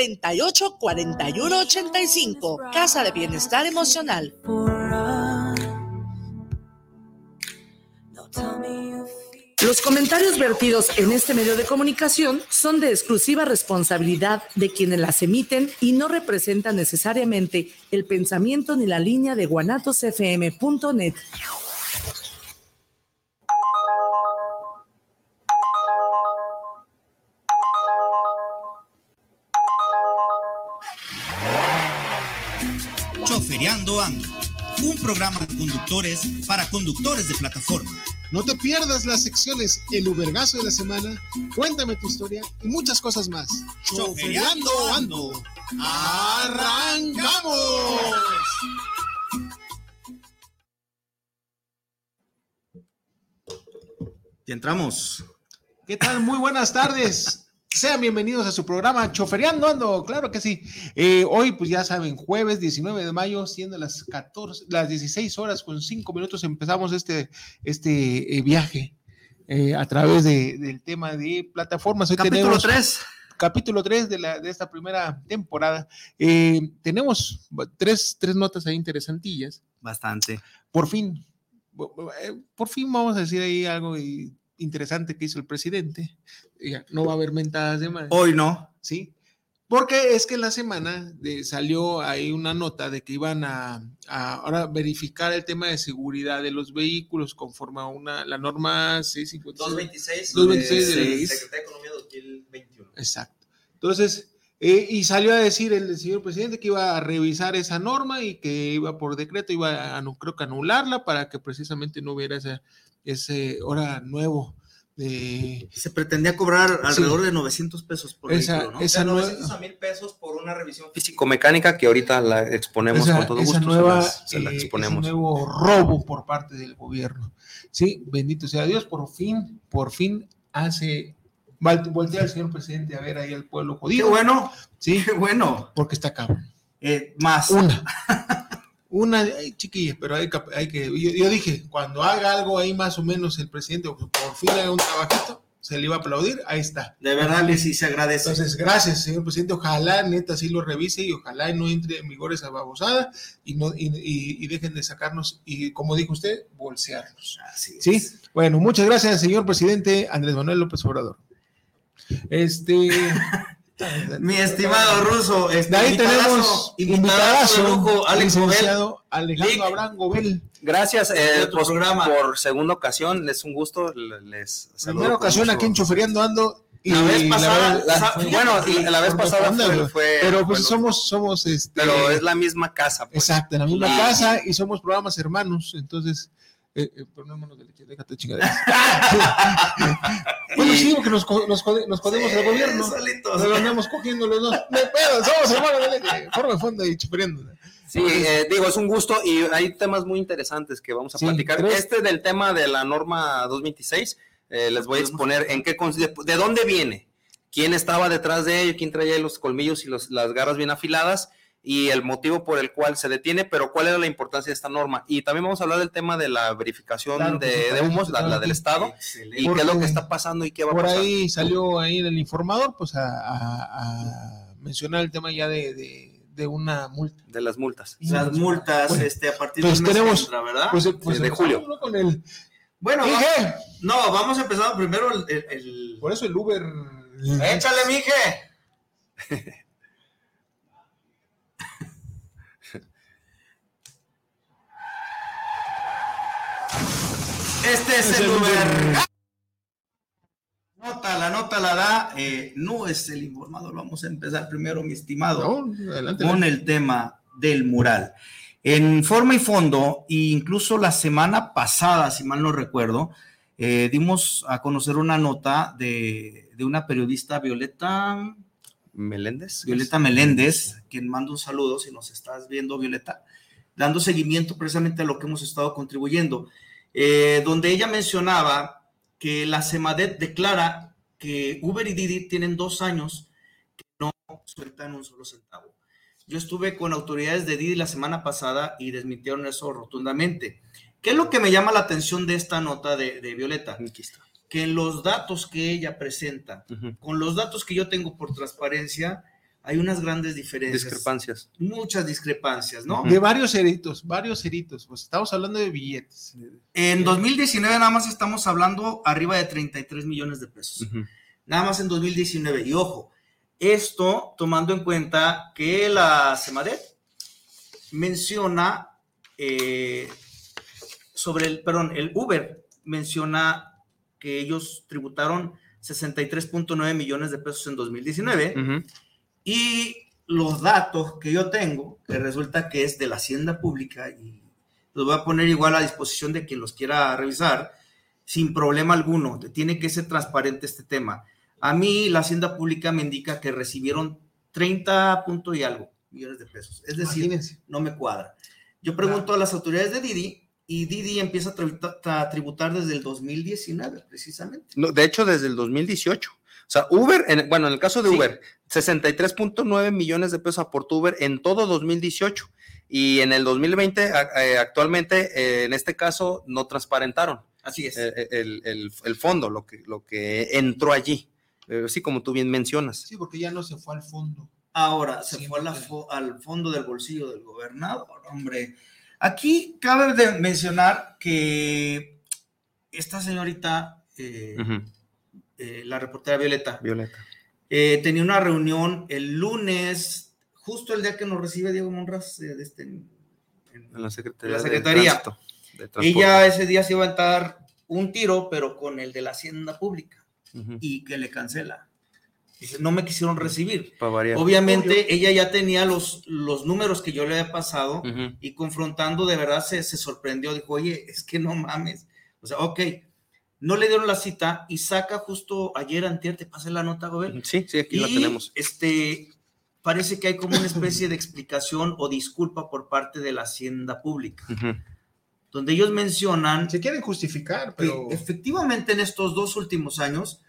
38 41 85. Casa de Bienestar Emocional. Los comentarios vertidos en este medio de comunicación son de exclusiva responsabilidad de quienes las emiten y no representan necesariamente el pensamiento ni la línea de guanatosfm.net. Choferiando Ando, un programa de conductores para conductores de plataforma. No te pierdas las secciones El Ubergazo de la Semana, Cuéntame tu historia y muchas cosas más. Choferiando Ando. ¡Arrancamos! Y entramos. ¿Qué tal? Muy buenas tardes. Sean bienvenidos a su programa Choferiando Ando, claro que sí. Eh, hoy, pues ya saben, jueves 19 de mayo, siendo las 14, las 16 horas con 5 minutos, empezamos este, este eh, viaje eh, a través de, del tema de plataformas. Hoy Capítulo tenemos 3. capítulo 3 de, la, de esta primera temporada. Eh, tenemos tres, tres notas ahí interesantillas. Bastante. Por fin, eh, por fin vamos a decir ahí algo y- interesante que hizo el presidente. Ya, no va a haber mentadas de madre. Hoy no. ¿sí? Porque es que en la semana de- salió ahí una nota de que iban a, a ahora verificar el tema de seguridad de los vehículos conforme a una, la norma 656. 226. 226 de del- Secretaría de Economía 2021. Exacto. Entonces, eh, y salió a decir el señor presidente que iba a revisar esa norma y que iba por decreto, iba a, no creo que anularla para que precisamente no hubiera ese, ese hora nuevo de Se pretendía cobrar alrededor de 900 pesos por Esa- vehículo, ¿no? esa de nue- 900 a 1000 pesos por una revisión físico-mecánica que ahorita la exponemos esa, con todo esa gusto. nueva, se las, se eh, ese exponemos. nuevo robo por parte del gobierno. Sí, bendito sea Dios, por fin, por fin hace, voltea el señor presidente a ver ahí al pueblo Qué jodido. bueno, Sí, qué bueno. porque está cabrón. Eh, más. Una. Una, ay, chiquilla, pero hay, que- hay que. Yo, yo dije, cuando haga algo ahí más o menos el presidente, o por fin haga un trabajito, se le iba a aplaudir, ahí está. De verdad, les sí se agradece. Entonces, gracias, señor presidente. Ojalá neta sí lo revise y ojalá no entre en vigor esa babosada y, no, y, y- y dejen de sacarnos y, como dijo usted, bolsearnos. Así es. Sí, bueno, muchas gracias, señor presidente Andrés Manuel López Obrador. Este. Mi estimado ruso, este, De ahí invitadazo, tenemos invitadazo de lujo, Alex Gobel. licenciado Alejandro. Abraham Gobel. Gracias eh, tu pues, programa. por segunda ocasión. Es un gusto. le- Les Primera ocasión mucho- aquí en Choferiando Ando. Y La vez pasada, verdad, la- fue- Bueno, y la vez pasada fue, Pero pues somos, somos este. pero es la misma casa. pues. Exacto, en la misma casa y somos programas hermanos, entonces. Eh, eh, pero no hermanos de leche, déjate chingaderas. bueno, sí, porque nos, nos, jode- nos jodemos gobierno. Solitos. Nos lo andamos cogiendo los dos. Hay pedo, somos hermanos de leche. Forma fondo y chuperiendo. Sí, eh, digo, es un gusto y hay temas muy interesantes que vamos a Sí, platicar. Este del tema de la norma 226, eh, les voy a exponer en qué cons- de, de dónde viene, quién estaba detrás de ello, quién traía los colmillos y los- las garras bien afiladas y el motivo por el cual se detiene, pero cuál era la importancia de esta norma. Y también vamos a hablar del tema de la verificación Claro, de, por de humos, la, del. Estado, y qué es lo que está pasando y qué va a Por pasar. ahí salió ahí en el informador, pues a, a- a mencionar el tema ya de, de, de una multa. De las multas. Las multas, Bueno, este, a partir pues mes tenemos- que entra, ¿verdad? Pues, pues de julio. ¿no? Con el. bueno, Mije, va- no, vamos a empezar primero el... el- el- Por eso el Uber. Échale, mije. Este es, Es el el. Uber. Nota, la nota la da. eh, no es el informador. Vamos a empezar primero, mi estimado No, adelante. con el tema del mural. En forma y fondo, e incluso la semana pasada, si mal no recuerdo, eh, dimos a conocer una nota de, de una periodista, Violeta, Meléndez. Violeta Meléndez, quien manda un saludo si nos estás viendo, Violeta, dando seguimiento precisamente a lo que hemos estado contribuyendo, eh, donde ella mencionaba que la SEMADET declara que Uber y Didi tienen dos años que no sueltan un solo centavo. Yo estuve con autoridades de Didi la semana pasada y desmintieron eso rotundamente. ¿Qué es lo que me llama la atención de esta nota de, de Violeta? Aquí está. Que los datos que ella presenta, Ujú. con los datos que yo tengo por transparencia, hay unas grandes diferencias. Discrepancias. Muchas discrepancias, ¿no? De varios ceritos, varios ceritos. Pues estamos hablando de billetes. En 2019 nada más estamos hablando arriba de 33 millones de pesos. Nada más en 2019. Y ojo, esto tomando en cuenta que la CEMADET menciona eh, sobre el, perdón, el Uber menciona que ellos tributaron 63.9 millones de pesos en 2019 Ujú. Y los datos que yo tengo, que resulta que es de la Hacienda Pública y los voy a poner igual a disposición de quien los quiera revisar, sin problema alguno. Tiene que ser transparente este tema. A mí la Hacienda Pública me indica que recibieron 30 punto y algo millones de pesos. Es decir, Imagínense. no me cuadra. Yo pregunto a las autoridades de Didi y Didi empieza a tributar, a tributar desde el 2019, precisamente. No, de hecho, desde el 2018. O sea, Uber, en- bueno, en el caso de Sí. Uber, 63.9 millones de pesos aportó Uber en todo 2018. Y en el 2020, a- eh, actualmente, eh, en este caso, no transparentaron Así es. eh, el, el- el fondo, lo que, lo que entró allí. Eh, Así como tú bien mencionas. Sí, porque ya no se fue al fondo. Ahora se Sí, fue la fo- al fondo del bolsillo del gobernador, hombre. Aquí cabe de mencionar que esta señorita, eh, eh, la reportera Violeta, Violeta. eh, tenía una reunión el lunes, justo el día que nos recibe Diego Monraz eh, de este, en- En la Secretaría. La Secretaría. De ella ese día se iba a aventar un tiro, pero con el de la Hacienda Pública, y que le cancela. Dice, no me quisieron recibir. Obviamente ella ya tenía los, los números que yo le había pasado y confrontando de verdad se, se sorprendió, dijo, oye, es que no mames. O sea, ok, no le dieron la cita y saca justo ayer, antier, te pasé la nota, Gobel. Sí, sí, aquí Y la tenemos. este, parece que hay como una especie de explicación o disculpa por parte de la Hacienda Pública, donde ellos mencionan Se quieren justificar, que pero efectivamente en estos dos últimos años,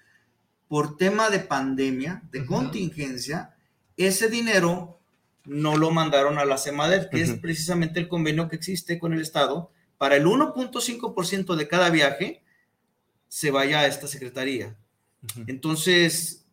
por tema de pandemia, de contingencia, ese dinero no lo mandaron a la CEMADER, que es precisamente el convenio que existe con el Estado, para el 1.5% de cada viaje se vaya a esta secretaría. Entonces,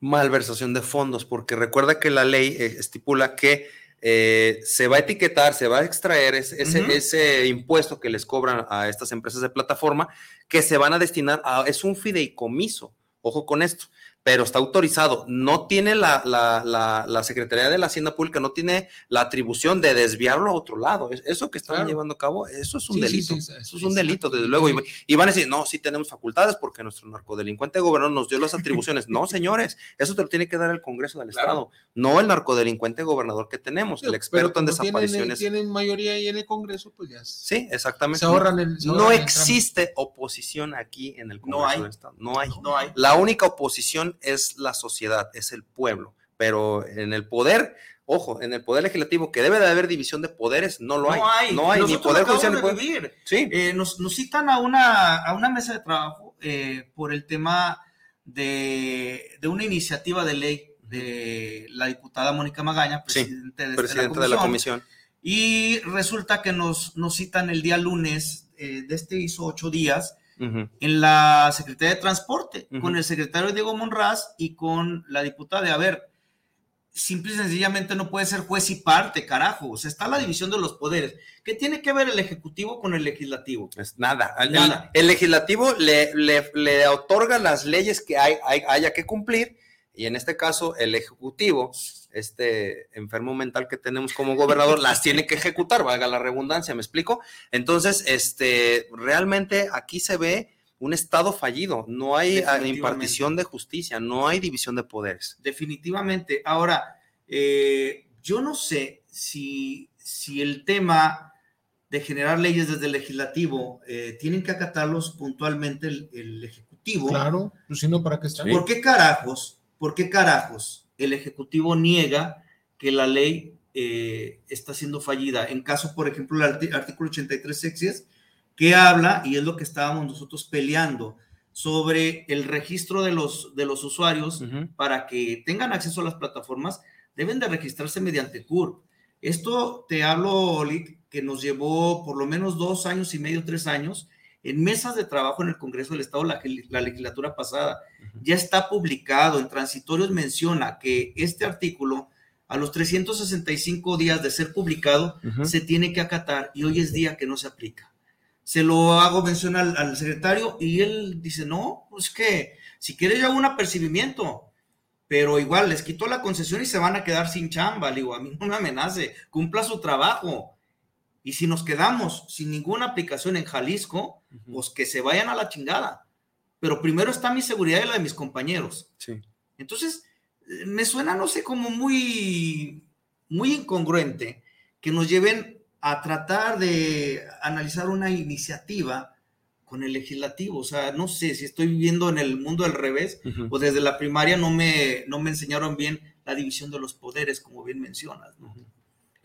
malversación de fondos, porque recuerda que la ley eh, estipula que eh, se va a etiquetar, se va a extraer ese, ese impuesto que les cobran a estas empresas de plataforma, que se van a destinar a, es un fideicomiso, ojo con esto, pero está autorizado, no tiene la, la, la, la Secretaría de la Hacienda Pública, no tiene la atribución de desviarlo a otro lado, Es- eso que están Claro. llevando a cabo, eso es un Sí, delito, sí, sí, eso es un delito, desde luego, y, y van a decir, no, sí tenemos facultades porque nuestro narcodelincuente gobernador nos dio las atribuciones, no, señores, eso te lo tiene que dar el Congreso del Claro. Estado, no el narcodelincuente gobernador que tenemos, el experto en como tienen- desapariciones. Tienen, mayoría ahí en el Congreso, pues ya Sí, exactamente. ahorran el. se no ahorran el existe oposición aquí en el No Congreso hay. del Estado. No hay. no hay. La única oposición es la sociedad, es el pueblo. Pero en el poder, ojo, en el poder legislativo, que debe de haber división de poderes, no lo hay. No hay. No hay ni poder judicial ni de poder. vivir. Sí. Eh, nos, nos citan a una, a una mesa de trabajo eh, por el tema de, de una iniciativa de ley de la diputada Mónica Magaña, Sí, presidente, de, presidente de la comisión. Y resulta que nos, nos citan el día lunes, eh, de este hizo ocho días, En la Secretaría de Transporte, con el secretario Diego Monraz y con la diputada. A ver, simple y sencillamente no puede ser juez y parte, carajo. O sea, está la división de los poderes. ¿Qué tiene que ver el Ejecutivo con el Legislativo? Es nada. El, Nada. el legislativo le, le- le otorga las leyes que hay, hay- haya que cumplir y en este caso el ejecutivo, este enfermo mental que tenemos como gobernador, las tiene que ejecutar, valga la redundancia, ¿me explico? Entonces, este, realmente aquí se ve un estado fallido, no hay ah, impartición de justicia, no hay división de poderes. Definitivamente. Ahora, eh, yo no sé si, si el tema de generar leyes desde el legislativo eh, tienen que acatarlos puntualmente el, el ejecutivo. Claro, pues si no, ¿para qué está? Sí. ¿Por qué carajos? ¿Por qué carajos el Ejecutivo niega que la ley eh, está siendo fallida? En caso, por ejemplo, el artículo 83 sexias, que habla, y es lo que estábamos nosotros peleando, sobre el registro de los, de los usuarios para que tengan acceso a las plataformas, deben de registrarse mediante CURP. Esto te hablo, Lick, que nos llevó por lo menos dos años y medio, tres años, en mesas de trabajo en el Congreso del Estado la, la legislatura pasada. Ya está publicado, en transitorios menciona que este artículo a los 365 días de ser publicado se tiene que acatar y hoy es día que no se aplica. Se lo hago mención al, secretario y él dice, no, pues que si quiere yo hago un apercibimiento, pero igual les quito la concesión y se van a quedar sin chamba. Le digo, a mí no me amenace, cumpla su trabajo. Y si nos quedamos sin ninguna aplicación en Jalisco, pues que se vayan a la chingada. Pero primero está mi seguridad y la de mis compañeros. Sí. Entonces, eh, me suena, no sé, como muy, muy incongruente que nos lleven a tratar de analizar una iniciativa con el legislativo. O sea, no sé si estoy viviendo en el mundo al revés o desde la primaria no me, no me enseñaron bien la división de los poderes, como bien mencionas. ¿no?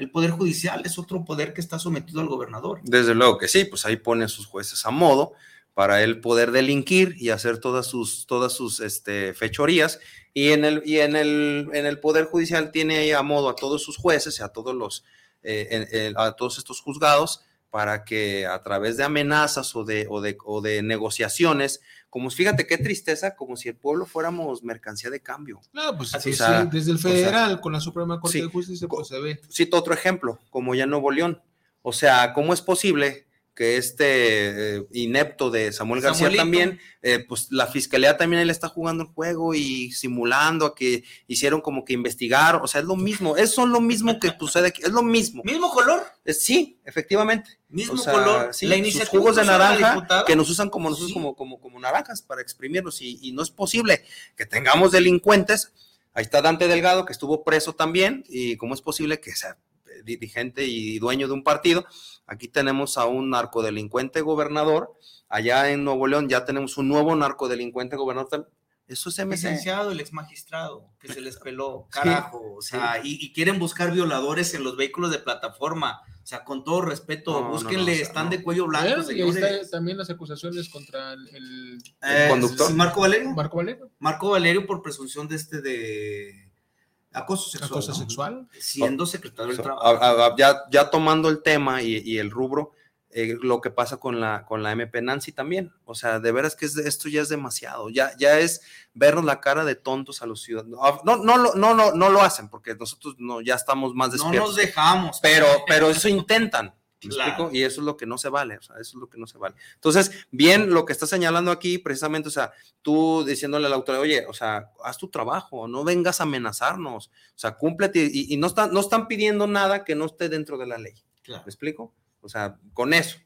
El Poder Judicial es otro poder que está sometido al gobernador. Desde luego que sí, pues ahí pone a sus jueces a modo para él poder delinquir y hacer todas sus, todas sus este, fechorías. Y en el, y en el, en el Poder Judicial tiene a modo a todos sus jueces y a todos los, eh, a todos estos juzgados para que a través de amenazas o de, o de, o de negociaciones como fíjate qué tristeza, como si el pueblo fuéramos mercancía de cambio. No, pues sí, desde el federal con la Suprema Corte de Justicia pues se ve. Cito otro ejemplo, como ya Nuevo León. O sea, ¿cómo es posible que este eh, inepto de Samuel García también, eh, pues la fiscalía también le está jugando el juego y simulando a que hicieron como que investigar, o sea, es lo mismo, es lo mismo que sucede aquí, es lo mismo. ¿Mismo color? Eh, sí, efectivamente. Mismo color. la iniciativa jugos de naranja que nos usan como nosotros como, como, como naranjas para exprimirlos y, y no es posible que tengamos delincuentes. Ahí está Dante Delgado, que estuvo preso también, y cómo es posible que sea dirigente y dueño de un partido. Aquí tenemos a un narcodelincuente gobernador. Allá en Nuevo León ya tenemos un nuevo narcodelincuente gobernador. Eso es MC. Licenciado, el ex magistrado, que se les peló, carajo. o sea, y, quieren buscar violadores en los vehículos de plataforma. O sea, con todo respeto, búsquenle, están de cuello blanco. Y ahí están también las acusaciones contra el, eh, conductor. Marco Valerio. Marco Valerio. Marco Valerio por presunción de este de Acoso sexual. Acoso sexual. Siendo secretario del Trabajo. ya, ya, tomando el tema y, el rubro, eh, lo que pasa con la, con la MP Nancy también. O sea, de veras que esto ya es demasiado. Ya, ya es vernos la cara de tontos a los ciudadanos. Ah, no, no, no, no, no, no lo hacen porque nosotros no, ya estamos más despiertos. No nos dejamos. Pero, pero eso intentan. Y eso es lo que no se vale, o sea, eso es lo que no se vale. Entonces, bien lo que está señalando aquí, precisamente, o sea, tú diciéndole a la autoridad, oye, o sea, haz tu trabajo, no vengas a amenazarnos, o sea, cúmplete, y, no, están, no están pidiendo nada que no esté dentro de la ley. ¿Me explico? O sea, con eso.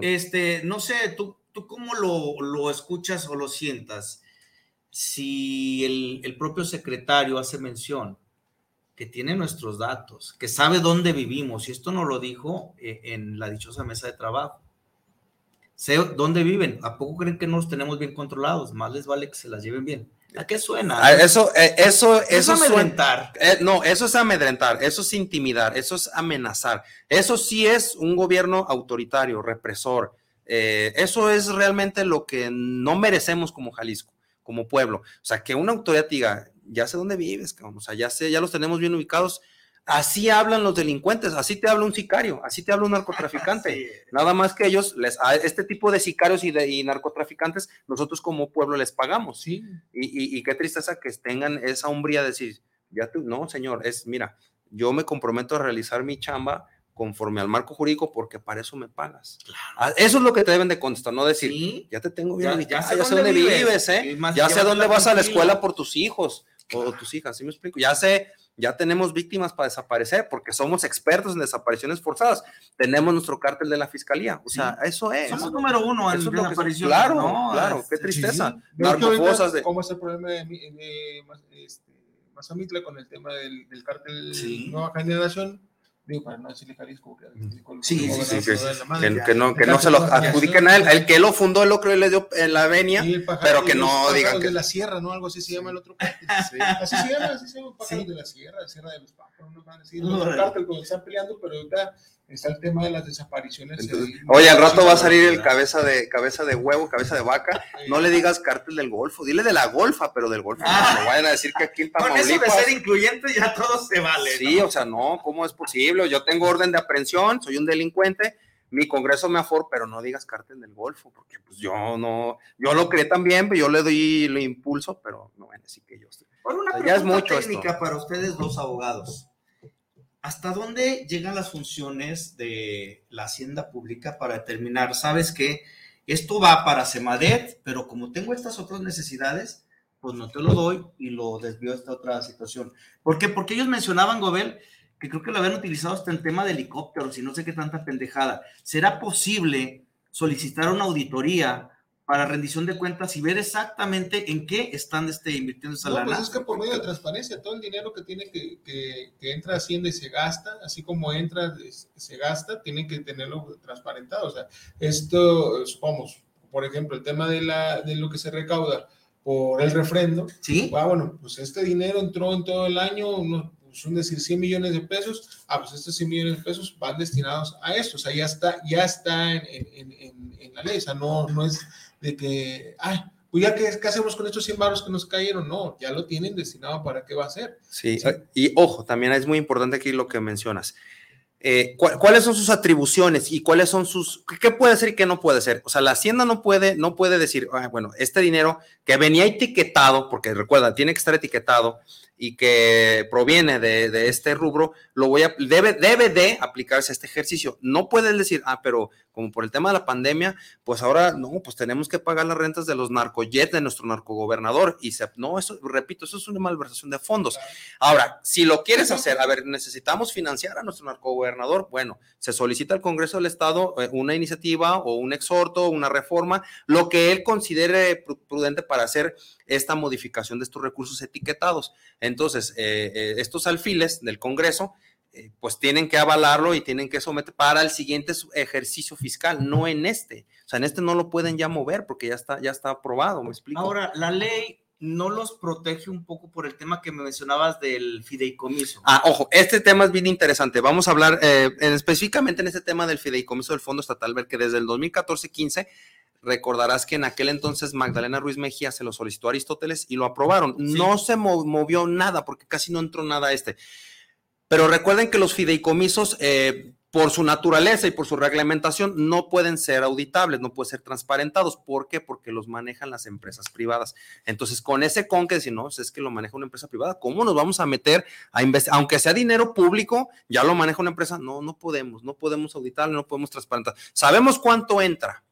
este, no sé, ¿tú, tú cómo lo, lo, escuchas o lo sientas? Si el, el propio secretario hace mención que tiene nuestros datos, que sabe dónde vivimos, y esto nos lo dijo eh, en la dichosa mesa de trabajo. Sé dónde viven, ¿a poco creen que no los tenemos bien controlados? Más les vale que se las lleven bien. ¿A qué suena? Ah, eso, eh, eso, eso, es amedrentar. Eh, no, eso es amedrentar, eso es intimidar, eso es amenazar. Eso sí es un gobierno autoritario, represor. eso es realmente lo que no merecemos como Jalisco, como pueblo. O sea, que una autoridad diga, ya sé dónde vives, o sea, ya sé, ya los tenemos bien ubicados. Así hablan los delincuentes, así te habla un sicario, así te habla un narcotraficante. Nada más que ellos, les, a este tipo de sicarios y, de, narcotraficantes, nosotros como pueblo les pagamos. Sí. Y, y, qué tristeza que tengan esa hombría de decir, ya tú, no, señor, es, mira, yo me comprometo a realizar mi chamba conforme al marco jurídico porque para eso me pagas. Ah, eso es lo que te deben de contestar, no decir, ya te tengo bien ya, ya, sé dónde vives, ¿eh? ya sé dónde vas a la escuela por tus hijos o tus hijas, ¿sí me explico? Ya sé, ya tenemos víctimas para desaparecer porque somos expertos en desapariciones forzadas. Tenemos nuestro cártel de la fiscalizia. O sea, eso es. Somos número uno en desapariciones. Claro, claro, qué tristeza. Sí, de... ¿Cómo es el problema de, de, este, Mazamitla con el tema del, del cártel Nueva Generación? Digo, para no decirle Jalisco, sí, sí, sí, que, no, que no se lo adjudiquen a él, el que lo fundó, él lo creo y le dio en la venia, pero que no digan que... de la Sierra, ¿no? Algo así se llama el otro Así se llama, así se llama, pájaros de la Sierra, Sierra de los Pájaros, no van a decir, están peleando, pero ahorita está el tema de las desapariciones. oye, al rato va a salir el cabeza de cabeza de huevo, cabeza de vaca. No le digas cártel del Golfo, dile de la Golfa, pero del Golfo. No vayan a decir que aquí en Tamaulipas. Con eso de ser incluyente ya todo se vale. Sí, o sea, no, ¿cómo es posible? Yo tengo orden de aprehensión, soy un delincuente, mi Congreso me afor, pero no digas cártel del Golfo, porque pues yo no, yo lo creé también, pero yo le doy el impulso, pero no bueno, así que yo estoy. Por una ya es mucho técnica para ustedes dos abogados. ¿Hasta dónde llegan las funciones de la hacienda pública para determinar, sabes que esto va para Semadet, pero como tengo estas otras necesidades, pues no te lo doy y lo desvío a esta otra situación. ¿Por qué? Porque ellos mencionaban, Gobel, que creo que lo habían utilizado hasta en tema de helicópteros y no sé qué tanta pendejada. ¿Será posible solicitar una auditoría para rendición de cuentas y ver exactamente en qué están este, invirtiendo esa no, Pues es que por medio de transparencia, todo el dinero que tiene que, que, que, entra a Hacienda y se gasta, así como entra, se gasta, tienen que tenerlo transparentado. O sea, esto, supongamos, por ejemplo, el tema de, la, de lo que se recauda por el refrendo. Sí. Ah, bueno, pues este dinero entró en todo el año, unos, pues un decir 100 millones de pesos. Ah, pues estos 100 millones de pesos van destinados a esto. O sea, ya está, ya está en, en, en, en la ley. O sea, no, no es de que, ay, pues ya, ¿qué, ¿qué, hacemos con estos 100 baros que nos cayeron? No, ya lo tienen destinado para qué va a ser. Sí, sí. y ojo, también es muy importante aquí lo que mencionas. Eh, ¿cu ¿Cuáles son sus atribuciones y cuáles son sus, qué puede ser y qué no puede ser? O sea, la hacienda no puede, no puede decir, ah, bueno, este dinero que venía etiquetado, porque recuerda, tiene que estar etiquetado y que proviene de, de, este rubro, lo voy a, debe, debe de aplicarse a este ejercicio. No puedes decir, ah, pero como por el tema de la pandemia, pues ahora no, pues tenemos que pagar las rentas de los narcoyets de nuestro narcogobernador. Y se, no, eso, repito, eso es una malversación de fondos. Ahora, si lo quieres hacer, a ver, necesitamos financiar a nuestro narcogobernador, bueno, se solicita al Congreso del Estado eh, una iniciativa o un exhorto, una reforma, lo que él considere prudente para hacer esta modificación de estos recursos etiquetados. Entonces, eh, eh, estos alfiles del Congreso, eh, pues tienen que avalarlo y tienen que someter para el siguiente ejercicio fiscal, no en este. O sea, en este no lo pueden ya mover porque ya está, ya está aprobado, ¿me explico? Ahora, la ley no los protege un poco por el tema que me mencionabas del fideicomiso. Ah, ojo, este tema es bien interesante. Vamos a hablar eh, en, específicamente en este tema del fideicomiso del Fondo Estatal, ver que desde el 2014-15 recordarás que en aquel entonces Magdalena Ruiz Mejía se lo solicitó a Aristóteles y lo aprobaron. Sí. No se movió nada porque casi no entró nada a este. Pero recuerden que los fideicomisos, eh, por su naturaleza y por su reglamentación, no pueden ser auditables, no pueden ser transparentados. ¿Por qué? Porque los manejan las empresas privadas. Entonces, con ese con que si no, es que lo maneja una empresa privada, ¿cómo nos vamos a meter a investigar? Aunque sea dinero público, ya lo maneja una empresa. No, no podemos, no podemos auditarlo, no podemos transparentar. Sabemos cuánto entra,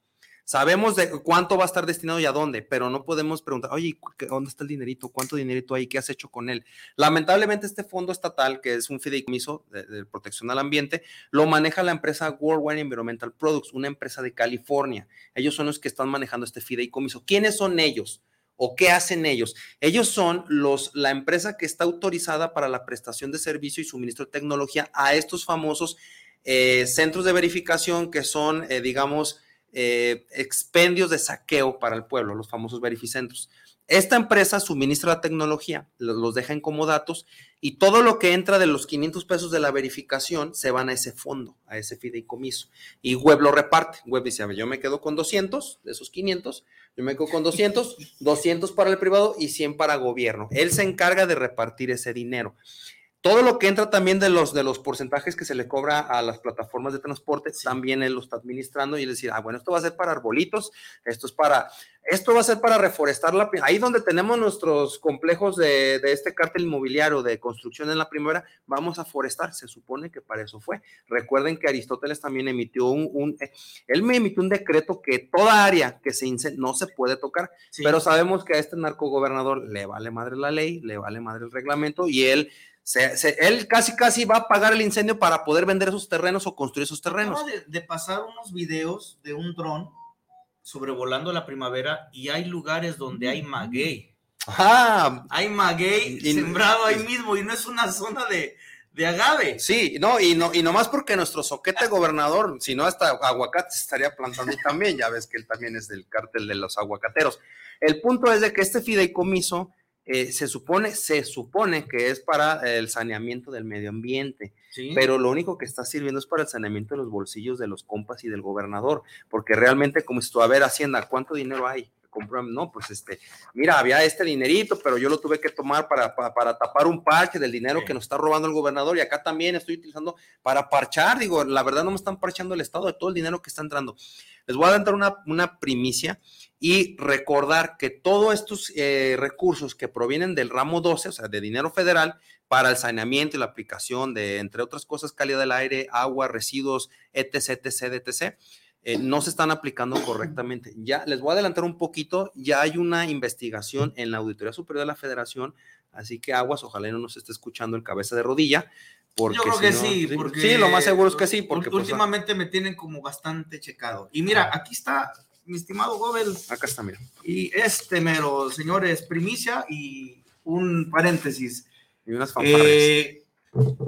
Sabemos de cuánto va a estar destinado y a dónde, pero no podemos preguntar, oye, ¿dónde está el dinerito? ¿Cuánto dinerito hay? ¿Qué has hecho con él? Lamentablemente, este fondo estatal, que es un fideicomiso de, protección al ambiente, lo maneja la empresa Worldwide Environmental Products, una empresa de California. Ellos son los que están manejando este fideicomiso. ¿Quiénes son ellos? ¿O qué hacen ellos? Ellos son los, la empresa que está autorizada para la prestación de servicio y suministro de tecnología a estos famosos eh, centros de verificación que son, eh, digamos, eh, expendios de saqueo para el pueblo, los famosos verificentros. Esta empresa suministra la tecnología, los deja en como datos y todo lo que entra de los 500 pesos de la verificación se van a ese fondo, a ese fideicomiso. Y Web lo reparte. Web dice, yo me quedo con 200 de esos 500, yo me quedo con 200, 200 para el privado y 100 para gobierno. Él se encarga de repartir ese dinero. Todo lo que entra también de los, de los porcentajes que se le cobra a las plataformas de transporte, sí. también él lo está administrando y él decir, ah, bueno, esto va a ser para arbolitos, esto es para, esto va a ser para reforestar la, ahí donde tenemos nuestros complejos de, de este cártel inmobiliario de construcción en la primavera, vamos a forestar, se supone que para eso fue. Recuerden que Aristóteles también emitió un, un él me emitió un decreto que toda área que se incendie no se puede tocar, sí. pero sabemos que a este narcogobernador le vale madre la ley, le vale madre el reglamento y él se, se, él casi casi va a pagar el incendio para poder vender esos terrenos o construir esos terrenos. De, de, pasar unos videos de un dron sobrevolando la primavera y hay lugares donde hay maguey. Ah, hay maguey y, sembrado ahí mismo y no es una zona de, de agave. Sí, no, y no, y no más porque nuestro soquete gobernador, si no hasta aguacates estaría plantando también, ya ves que él también es del cártel de los aguacateros. El punto es de que este fideicomiso eh, se supone, se supone que es para el saneamiento del medio ambiente, sí. pero lo único que está sirviendo es para el saneamiento de los bolsillos de los compas y del gobernador, porque realmente como si tú, a ver, Hacienda, ¿cuánto dinero hay? Comprueben, no, pues este, mira, había este dinerito, pero yo lo tuve que tomar para, para, tapar un parche del dinero que nos está robando el gobernador y acá también estoy utilizando para parchar, digo, la verdad no me están parchando el Estado de todo el dinero que está entrando. Les voy a dar una, una primicia y recordar que todos estos eh, recursos que provienen del ramo 12, o sea, de dinero federal, para el saneamiento y la aplicación de, entre otras cosas, calidad del aire, agua, residuos, etc., etc., etc., eh, no se están aplicando correctamente. Ya les voy a adelantar un poquito, ya hay una investigación en la Auditoría Superior de la Federación, así que aguas, ojalá no nos esté escuchando el cabeza de rodilla. Porque Yo creo que sí, porque sí, lo más seguro es que sí. Porque pues, últimamente me tienen como bastante checado. Y mira, aquí está mi estimado Gobel. Acá está, mira. Y este mero, señores, primicia y un paréntesis. Y unas fanfarres. Eh,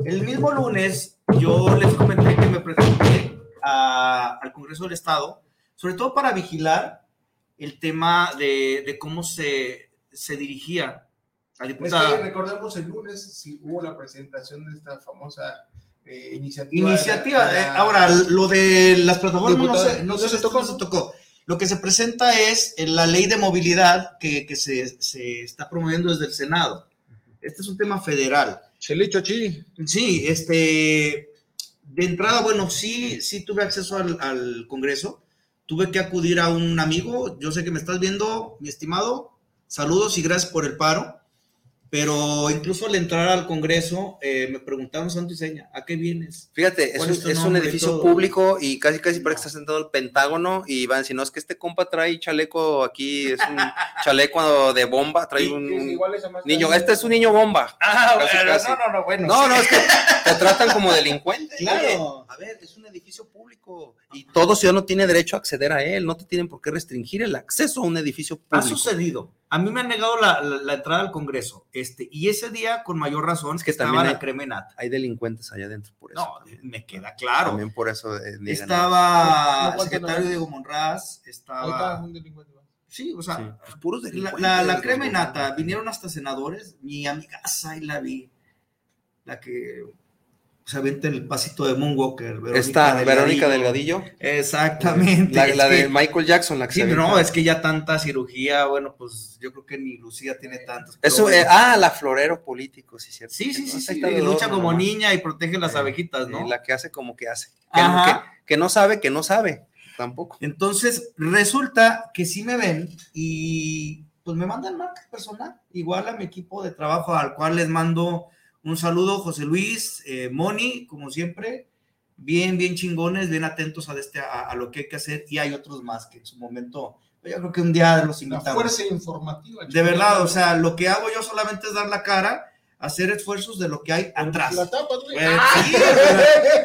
el mismo lunes yo les comenté que me presenté al Congreso del Estado, sobre todo para vigilar el tema de, de cómo se, se dirigía la diputada. Es que recordemos el lunes si hubo la presentación de esta famosa eh, iniciativa. Iniciativa. Eh, ahora, lo de las plataformas no, se, no, se, tocó. se tocó. Lo que se presenta es la ley de movilidad que, que se, se, está promoviendo desde el Senado. Este es un tema federal. Chelicho, chi. Sí, este, de entrada, bueno, sí, sí tuve acceso al, al, Congreso. Tuve que acudir a un amigo. Yo sé que me estás viendo, mi estimado. Saludos y gracias por el paro. Pero incluso al entrar al Congreso, eh, me preguntaron santo y seña, ¿a qué vienes? Fíjate, es, un, es un edificio público y casi casi parece que está sentado el Pentágono y van, si no es que este compa trae chaleco aquí, es un chaleco de bomba, trae un, niño, este es un niño bomba. Ah, no, no, no, bueno. No, no, es que te tratan como delincuente. Claro. a ver, es un edificio público y todo ciudadano tiene derecho a acceder a él, no te tienen por qué restringir el acceso a un edificio público. Ha sucedido. A mí me han negado la, la, entrada al Congreso, este, y ese día con mayor razón es que estaba la cremenata. Hay delincuentes allá adentro, por eso. No, me queda claro. También por eso. Eh, estaba el secretario Diego Monraz, estaba... Sí, o sea, pues puros delincuentes. La, la, cremenata, vinieron hasta senadores, mi amiga y la vi, la que se avienta el pasito de Moonwalker. Verónica Está Verónica Delgadillo. Exactamente. La, de Michael Jackson, la que Sí, no, es que ya tanta cirugía, bueno, pues yo creo que ni Lucía tiene tantos. Eso, eh, ah, la florero político, sí, cierto. Sí, sí, sí, sí, lucha como niña y protege las abejitas, ¿no? la que hace como que hace. Que, que, que, no sabe, que no sabe, tampoco. Entonces, resulta que sí me ven y pues me mandan marca personal, igual a mi equipo de trabajo al cual les mando un saludo, José Luis, eh, Moni, como siempre, bien, bien chingones, bien atentos a, este, a, lo que hay que hacer y hay otros más que en su momento, yo creo que un día los invitamos. La fuerza informativa. De verdad, o sea, lo que hago yo solamente es dar la cara, hacer esfuerzos de lo que hay atrás. La tapa, eh,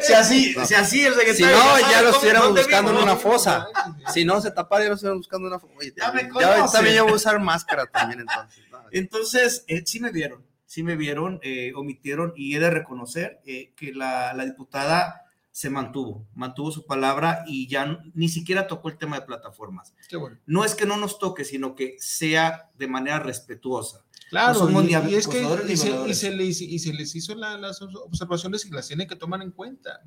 si así, si así el Si no, ya lo estuviéramos buscando en una fosa. Si no se tapara, ya lo estuviéramos buscando en una fosa. ya, me ya también yo voy a usar máscara también entonces. Entonces, eh, sí me vieron sí me vieron, eh, omitieron y he de reconocer eh, que la, diputada se mantuvo, mantuvo su palabra y ya ni siquiera tocó el tema de plataformas. No es que no nos toque, sino que sea de manera respetuosa. Claro, y, es que y se, les, hizo las observaciones y las tienen que tomar en cuenta.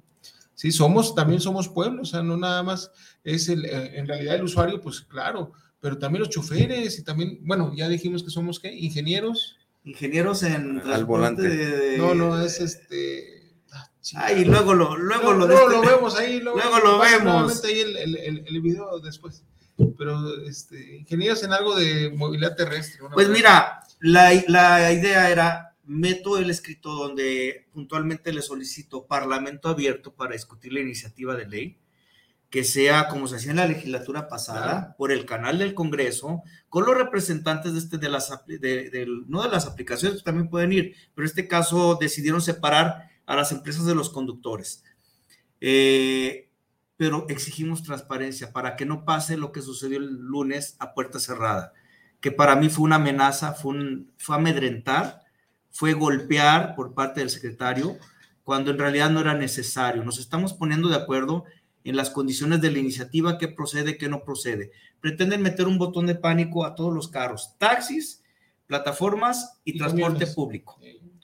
Sí, somos, también somos pueblos, o sea, no nada más es el, eh, en realidad el usuario, pues claro, pero también los choferes y también, bueno, ya dijimos que somos, ¿qué? Ingenieros, ingenieros en al volante. No, no, es este. Ah, y luego lo, luego lo, lo vemos ahí, luego, lo vemos. ahí el, el, el, video después. Pero este, ingenieros en algo de movilidad terrestre. Pues mira, la, la idea era meto el escrito donde puntualmente le solicito parlamento abierto para discutir la iniciativa de ley que sea como se hacía en la legislatura pasada, por el canal del Congreso, con los representantes de, este, de las, de, no de las aplicaciones, también pueden ir, pero en este caso decidieron separar a las empresas de los conductores. Eh, pero exigimos transparencia para que no pase lo que sucedió el lunes a puerta cerrada, que para mí fue una amenaza, fue, un, fue amedrentar, fue golpear por parte del secretario, cuando en realidad no era necesario. Nos estamos poniendo de acuerdo en las condiciones de la iniciativa, qué procede, qué no procede. Pretenden meter un botón de pánico a todos los carros, taxis, plataformas y, transporte público.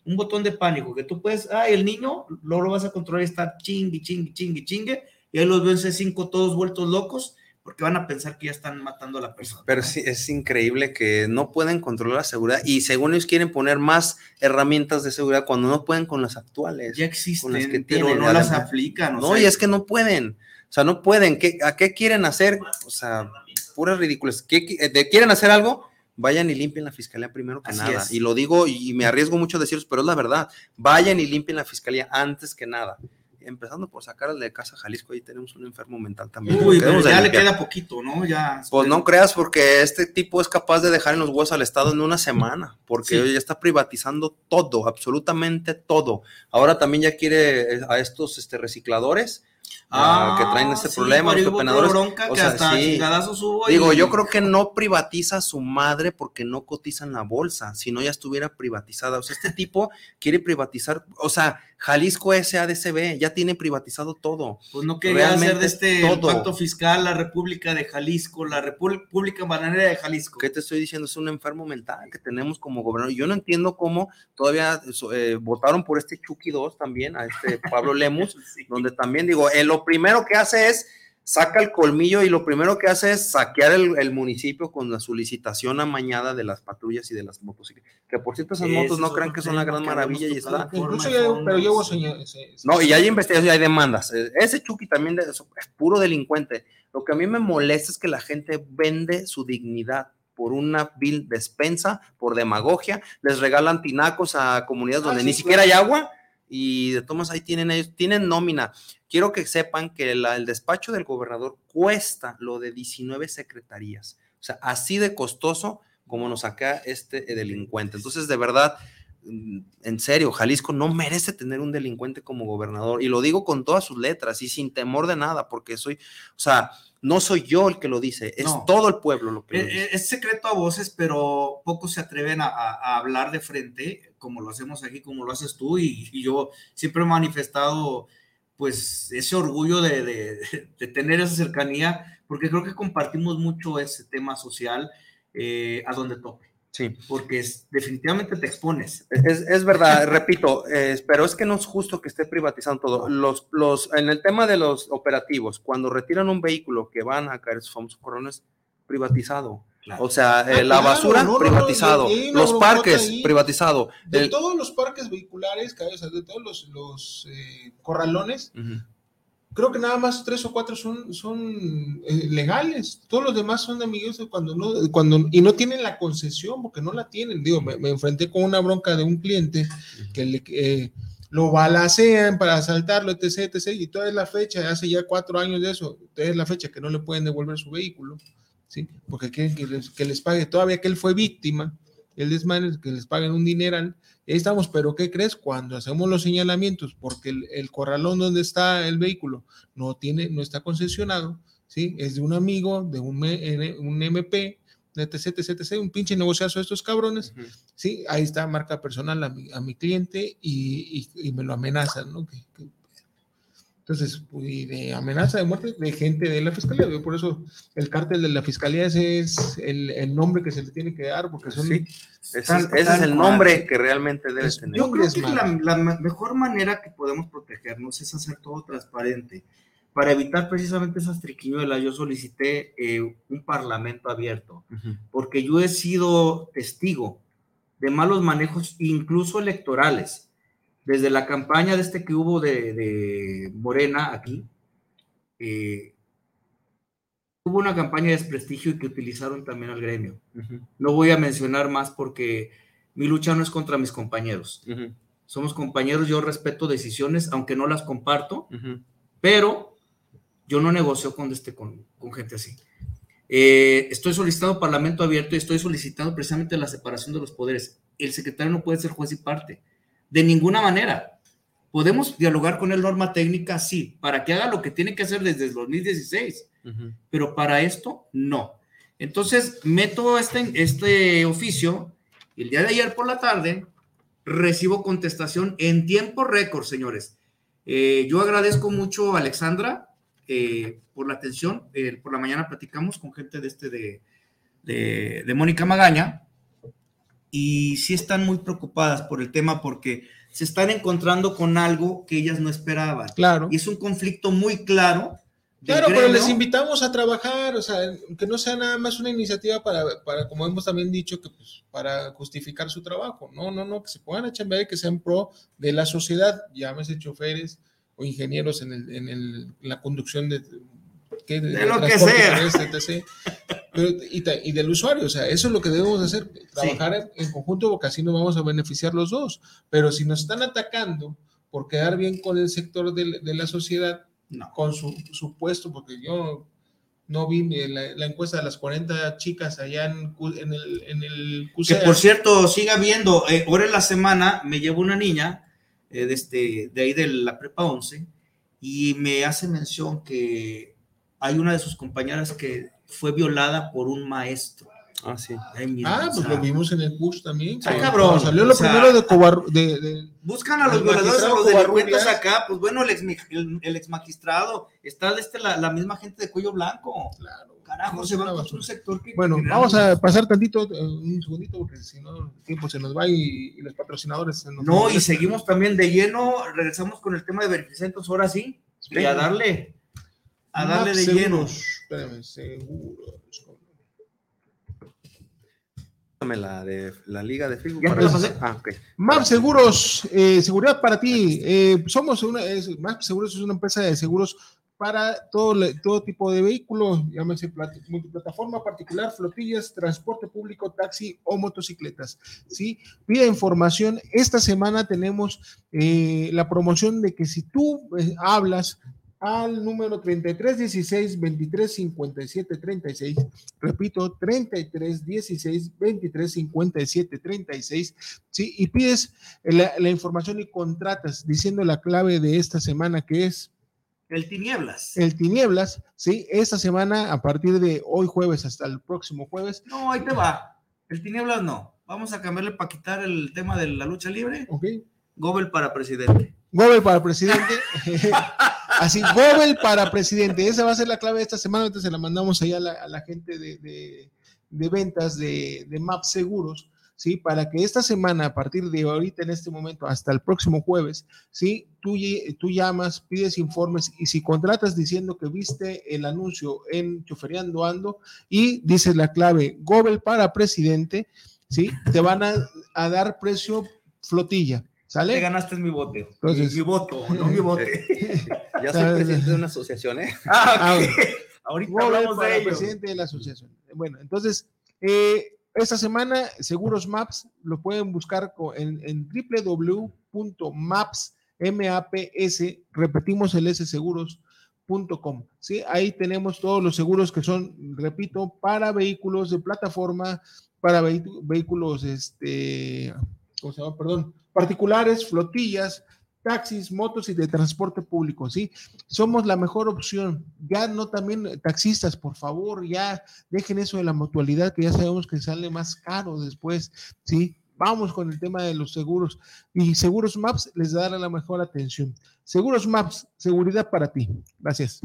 Un botón de pánico que tú puedes, ah, el niño, luego lo vas a controlar y está chingue, chingue, chingue, chingue, y ahí los ven C5 todos vueltos locos, porque van a pensar que ya están matando a la persona. Pero sí, es increíble que no pueden controlar la seguridad y según ellos quieren poner más herramientas de seguridad cuando no pueden con las actuales. Ya existen, con las que pero no las aplican. o No, sea, y es que no pueden. O sea, no pueden. ¿Qué, ¿A qué quieren hacer? O sea, puras ridículas. ¿Qué, qué- de- ¿Quieren hacer algo? Vayan y limpien la fiscalía primero que Así nada. es. Y lo digo y me arriesgo mucho a decirlos, pero es la verdad. Vayan y limpien la fiscalía antes que nada. Empezando por sacar al de Casa Jalisco, ahí tenemos un enfermo mental también. Uy, pero ya le queda poquito, ¿no? Ya. Pues no creas, porque este tipo es capaz de dejar en los huesos al Estado en una semana, porque Sí. ya está privatizando todo, absolutamente todo. Ahora también ya quiere eh, a estos este, recicladores ah, que traen sí, problema, los hubo pepenadores. bronca O que sea, hasta sí. chingadazos hubo Digo, y- yo creo que no privatiza a su madre porque no cotiza en la bolsa, si no ya estuviera privatizada. O sea, este tipo quiere privatizar, o sea, Jalisco SADCB ya tiene privatizado todo. Pues no quería hacer de este todo. pacto fiscal la República de Jalisco, la República Bananera de Jalisco. ¿Qué te estoy diciendo? Es un enfermo mental que tenemos como gobernador. Yo no entiendo cómo todavía eh, votaron por este Chucky 2 también, a este Pablo Lemus, Sí. donde también digo, eh, lo primero que hace es saca el colmillo y lo primero que hace es saquear el, el municipio con la solicitación amañada de las patrullas y de las motocicletas. Que por cierto, esas motos no crean que son la tema gran maravilla y está. Incluso ya, pero llevo sí. señales. No, y hay investigación y hay demandas. Eh, Ese Chucky también es puro delincuente. Lo que a mí me molesta es que la gente vende su dignidad por una vil despensa, por demagogia, les regalan tinacos a comunidades Ah, donde sí, ni claro. siquiera hay agua y de tomas ahí tienen ellos, tienen nómina. Quiero que sepan que el despacho del gobernador cuesta lo de 19 secretarías. O sea, así de costoso como nos saca este eh, delincuente. Entonces, de verdad, en serio, Jalisco no merece tener un delincuente como gobernador. Y lo digo con todas sus letras y sin temor de nada, porque soy, o sea, no soy yo el que lo dice, es No. todo el pueblo lo que lo Eh, dice. eh, Es secreto a voces, pero pocos se atreven a, a- a hablar de frente, como lo hacemos aquí, como lo haces tú, y, y yo siempre he manifestado pues ese orgullo de, de- de tener esa cercanía, porque creo que compartimos mucho ese tema social eh, a donde tope, Sí. porque es- definitivamente te expones. Es, es verdad, repito, eh, pero es que no es justo que esté privatizando todo. Los, los, en el tema de los operativos, cuando retiran un vehículo que van a caer sus famosos corrones, privatizado. Claro. O sea, eh, Ah, la claro, basura, no, no, no, privatizado. los parques, ahí. privatizado. De El- todos los parques vehiculares, o sea, de todos los, los, eh, corralones, Ujú. Creo que nada más tres o cuatro son, son eh, legales. Todos los demás son amigos cuando no, cuando, y no tienen la concesión, porque no la tienen. Digo, me, me enfrenté con una bronca de un cliente que le, eh, lo balacean para asaltarlo, etc, etc, y toda es la fecha, hace ya cuatro años de eso, toda es la fecha que no le pueden devolver su vehículo, ¿sí? Porque quieren que les, que les pague, todavía que él fue víctima, el desmane, que les paguen un dineral, ahí estamos, pero ¿qué crees? Cuando hacemos los señalamientos, porque el, el corralón donde está el vehículo no tiene, no está concesionado, ¿sí? Es de un amigo, de un, M- un MP, etc, etc, etc, un pinche negociazo de estos cabrones. Sí, ahí está marca personal a mi, a mi cliente y, y- y me lo amenazan, ¿no? Que- que- entonces, pues, y de amenaza de muerte de gente de la fiscalía, yo por eso el cártel de la fiscalía ese es el, el nombre que se le tiene que dar, porque son Sí. Ese, es- Tal- ese es tal el nombre que realmente debe Es- tener. Yo creo es que la, la me- mejor manera que podemos protegernos es hacer todo transparente. Para evitar precisamente esas triquiñuelas, yo solicité eh, un parlamento abierto, Ujú. porque yo he sido testigo de malos manejos, incluso electorales. Desde la campaña de este que hubo de, de Morena aquí, eh, hubo una campaña de desprestigio y que utilizaron también al gremio. No voy a mencionar más porque mi lucha no es contra mis compañeros somos compañeros, yo respeto decisiones, aunque no las comparto, pero yo no negocio con, este, con, con gente así. Eh, estoy solicitando parlamento abierto y estoy solicitando precisamente la separación de los poderes. El secretario no puede ser juez y parte, de ninguna manera. Podemos dialogar con él norma técnica, sí, para que haga lo que tiene que hacer desde el 2016 Ujú. pero para esto no. Entonces, meto este, este oficio el día de ayer por la tarde recibo contestación en tiempo récord, señores. Eh, yo agradezco mucho a Alexandra eh, por la atención. Eh, por la mañana platicamos con gente de este de, de, de Mónica Magaña y sí están muy preocupadas por el tema porque se están encontrando con algo que ellas no esperaban. claro. Y es un conflicto muy claro Claro, pero les invitamos a trabajar, o sea, que no sea nada más una iniciativa para, para como hemos también dicho, que pues, para justificar su trabajo. No, no, no, que se puedan a chambear y que sean pro de la sociedad, llámese choferes o ingenieros en, el, en, el, en la conducción de, de, lo que sea. y, del usuario, o sea, eso es lo que debemos hacer, trabajar en, conjunto porque así nos vamos a beneficiar los dos. Pero si nos están atacando por quedar bien con el sector de, la sociedad, con su, su, puesto, porque yo no vi la, encuesta de las 40 chicas allá en, el, en el Que por cierto, siga viendo, eh, ahora en la semana me llevo una niña eh, de, este, de ahí de la prepa 11 y me hace mención que hay una de sus compañeras que fue violada por un maestro. Ah, sí. ah, pues lo vimos en el push también. Ah, cabrón. Salió lo primero de, cobar, de, Buscan a los violadores, a los delincuentes acá. Pues bueno, el ex, el, ex magistrado. Está este, la, la, misma gente de cuello blanco. Claro. Carajo, se va a un sector que. Bueno, vamos a pasar tantito, eh, un segundito, porque si no, el tiempo se nos va y, los patrocinadores se nos No, y seguimos también de lleno. Regresamos con el tema de verificentos, ahora sí. Y a darle a darle de lleno. Espérame, seguros. La de la liga de Facebook. Ah, okay. MAP Seguros, eh, seguridad para ti. Eh, somos una, es, MAP Seguros es una empresa de seguros para todo, todo tipo de vehículos, llámese multiplataforma particular, flotillas, transporte público, taxi o motocicletas. ¿sí? Pide información. Esta semana tenemos eh, la promoción de que si tú hablas al número 33 16 23 57 36. Repito, 33 16 23 57 36. ¿sí? Y pides la, la, información y contratas diciendo la clave de esta semana que es. El tinieblas. El tinieblas, sí. Esta semana, a partir de hoy jueves hasta el próximo jueves. No, ahí te va. El tinieblas no. Vamos a cambiarle para quitar el tema de la lucha libre. Ok. Gobel para presidente. Gobel para presidente. Así, Gobel para presidente. Esa va a ser la clave de esta semana. Entonces se la mandamos allá a la, gente de, ventas de, MAP Seguros. ¿sí? Para que esta semana, a partir de ahorita en este momento hasta el próximo jueves, ¿sí? Tú, tú llamas, pides informes y si contratas diciendo que viste el anuncio en Choferiando Ando y dices la clave Gobel para presidente, ¿sí? Te van a dar precio flotilla. ¿Sale? Te ganaste mi voto. mi, voto, no mi voto. ya soy presidente de una asociación, ¿eh? Ah, ah Ahorita hablamos de ello. presidente de la asociación. Bueno, entonces, eh, esta semana, Seguros Maps lo pueden buscar en, en www.maps, M-A-P-S, repetimos el S seguros.com. ¿sí? Ahí tenemos todos los seguros que son, repito, para vehículos de plataforma, para vehículos, este, ¿cómo se llama? Perdón, particulares, flotillas, taxis, motos y de transporte público, ¿sí? Somos la mejor opción. Ya no también taxistas, por favor, ya dejen eso de la mutualidad, que ya sabemos que sale más caro después, ¿sí? Vamos con el tema de los seguros. Y Seguros Maps les dará la mejor atención. Seguros Maps, seguridad para ti. Gracias.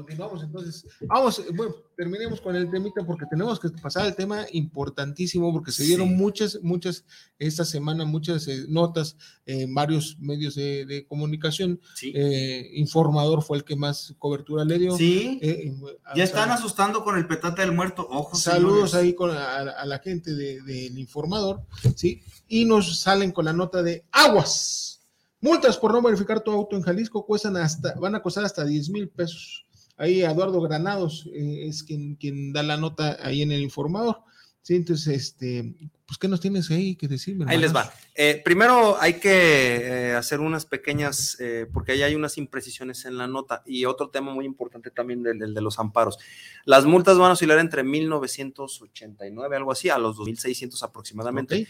Continuamos entonces. Vamos, bueno, terminemos con el temita porque tenemos que pasar al tema importantísimo porque se dieron muchas, muchas, esta semana, muchas eh, notas en varios medios de, comunicación. Eh, informador fue el que más cobertura le dio. Sí. Eh, ya están asustando con el petate del muerto. Ojo, Saludos ahí con a, la gente del informador, ¿sí? Y nos salen con la nota de aguas. Multas por no verificar tu auto en Jalisco cuestan hasta, van a costar hasta 10 mil pesos. Ahí Eduardo Granados eh, es quien, quien da la nota ahí en el informador. Sí, entonces, este, pues, ¿qué nos tienes ahí que decirme? Ahí les va. Eh, primero hay que eh, hacer unas pequeñas, porque ahí hay unas imprecisiones en la nota y otro tema muy importante también del, de los amparos. Las multas van a oscilar entre 1989, algo así, a los 2600 aproximadamente.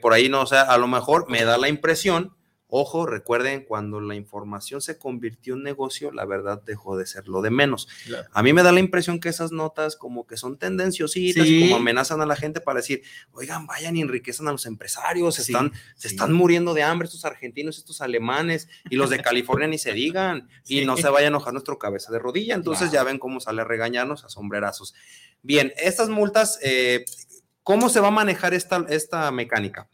por ahí no, o sea, a lo mejor me da la impresión Ojo, recuerden, cuando la información se convirtió en negocio, la verdad dejó de ser lo de menos. A mí me da la impresión que esas notas como que son tendenciositas, como amenazan a la gente para decir, oigan, vayan y enriquezan a los empresarios, se, están, se están muriendo de hambre estos argentinos, estos alemanes, y los de California ni se digan, y no se vaya a enojar nuestro cabeza de rodilla. Entonces ya ven cómo sale a regañarnos a sombrerazos. Bien, estas multas, eh, ¿cómo se va a manejar esta, esta mecánica?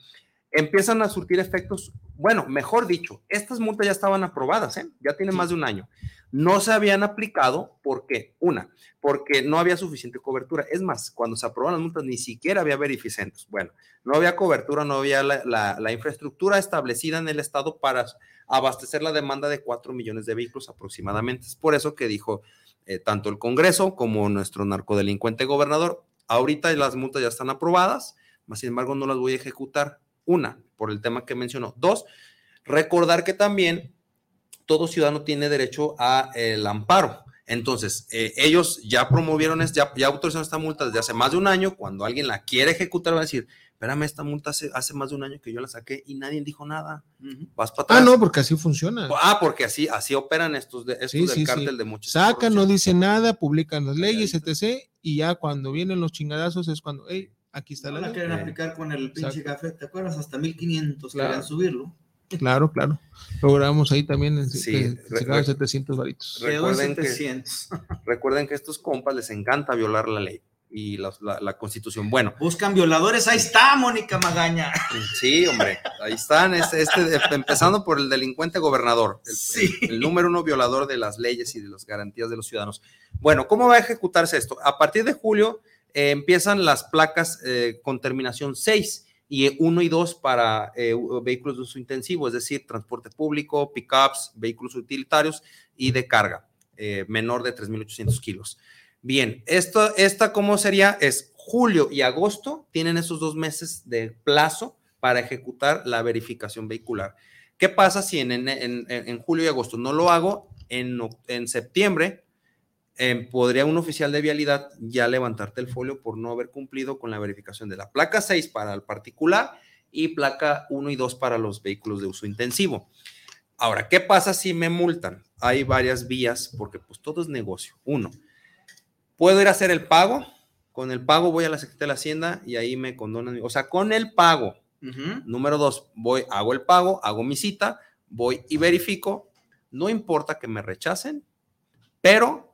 Empiezan a surtir efectos bueno, mejor dicho, estas multas ya estaban aprobadas, ¿eh? ya tienen más de un año. no se habían aplicado porque, una, porque no había suficiente cobertura. Es más, cuando se aprobaron las multas ni siquiera había verificentos. Bueno, no había cobertura, no había la, infraestructura establecida en el Estado para abastecer la demanda de 4 millones de vehículos aproximadamente. Es por eso que dijo eh, tanto el Congreso como nuestro narcodelincuente gobernador, ahorita las multas ya están aprobadas, más sin embargo no las voy a ejecutar. Una, por el tema que mencionó. Dos, recordar que también todo ciudadano tiene derecho a el amparo. Entonces, eh, ellos ya promovieron, ya, ya autorizaron esta multa desde hace más de un año. Cuando alguien la quiere ejecutar, va a decir, espérame, esta multa hace, hace más de un año que yo la saqué y nadie dijo nada. Vas para ah, atrás. Ah, no, porque así funciona. Ah, porque así, así operan estos, de, estos del cártel de muchos. Sacan, no dicen nada, publican las leyes, etc. Y ya cuando vienen los chingadazos es cuando, hey, aquí está la ley. la quieren aplicar con el pinche café, ¿te acuerdas? Hasta 1500 querían subirlo. Claro, claro. Logramos ahí también en sí, 700 varitos. Recuerden que, recuerden que a estos compas les encanta violar la ley y la, constitución. Bueno. Buscan violadores, ahí está Mónica Magaña. Sí, hombre, ahí están, este, este empezando por el delincuente gobernador, el, número uno violador de las leyes y de las garantías de los ciudadanos. Bueno, ¿cómo va a ejecutarse esto? A partir de julio eh, empiezan las placas eh, con terminación 6 y uno y dos para eh, vehículos de uso intensivo, es decir, transporte público, pickups, vehículos utilitarios y de carga, eh, menor de 3.800 kilos. Bien, esto, esta cómo sería es julio y agosto tienen esos dos meses de plazo para ejecutar la verificación vehicular. ¿Qué pasa si en, en, julio y agosto no lo hago? En, en septiembre Em, podría un oficial de vialidad ya levantarte el folio por no haber cumplido con la verificación de la placa 6 para el particular y placa 1 y 2 para los vehículos de uso intensivo. Ahora, ¿qué pasa si me multan? Hay varias vías porque pues todo es negocio. Uno, puedo ir a hacer el pago. Con el pago voy a la Secretaría de la Hacienda y ahí me condonan. O sea, con el pago. Número dos, voy, hago el pago, hago mi cita, voy y verifico. No importa que me rechacen, pero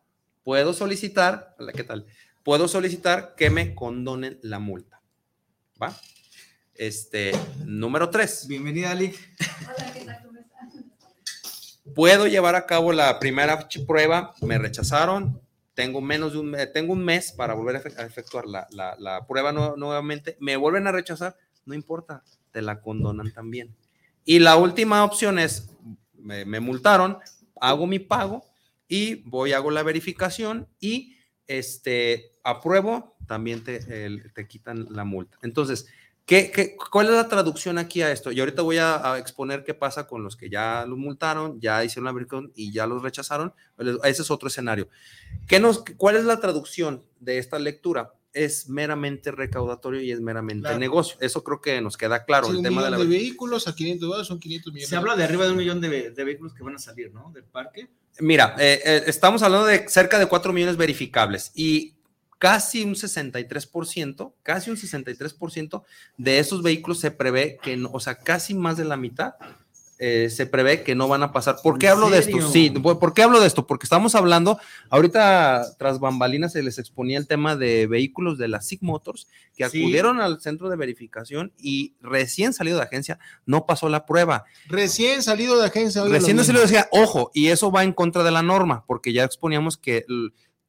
puedo solicitar, ¿qué tal? Puedo solicitar que me condonen la multa. ¿Va? Este, número tres. Bienvenida, Ali. Hola, ¿qué tal? Puedo llevar a cabo la primera prueba, me rechazaron, tengo menos de un, tengo un mes para volver a efectuar la, prueba nuevamente, me vuelven a rechazar, no importa, te la condonan también. Y la última opción es, me, me multaron, hago mi pago y voy, hago la verificación y este, apruebo, también te, te quitan la multa. Entonces, ¿qué, qué, cuál es la traducción aquí a esto? Y ahorita voy a, exponer qué pasa con los que ya los multaron, ya hicieron la verificación y ya los rechazaron. Ese es otro escenario. ¿Qué nos, ¿Cuál es la traducción de esta lectura? Es meramente recaudatorio y es meramente negocio. Eso creo que nos queda claro. el tema de, la... de vehículos a 500 dólares son 500 millones. Se habla de arriba de un millón de, de, vehículos que van a salir, ¿no? Del parque. Mira, eh, eh, estamos hablando de cerca de 4 millones verificables y casi un 63%, casi un 63% de esos vehículos se prevé que, o sea, casi más de la mitad eh, se prevé que no van a pasar. ¿Por qué hablo de esto? Sí, ¿por qué hablo de esto? Porque estamos hablando, ahorita tras bambalinas se les exponía el tema de vehículos de la SIG Motors que acudieron al centro de verificación y recién salido de agencia no pasó la prueba. Recién salido de agencia. Recién salido de agencia, ojo, y eso va en contra de la norma, porque ya exponíamos que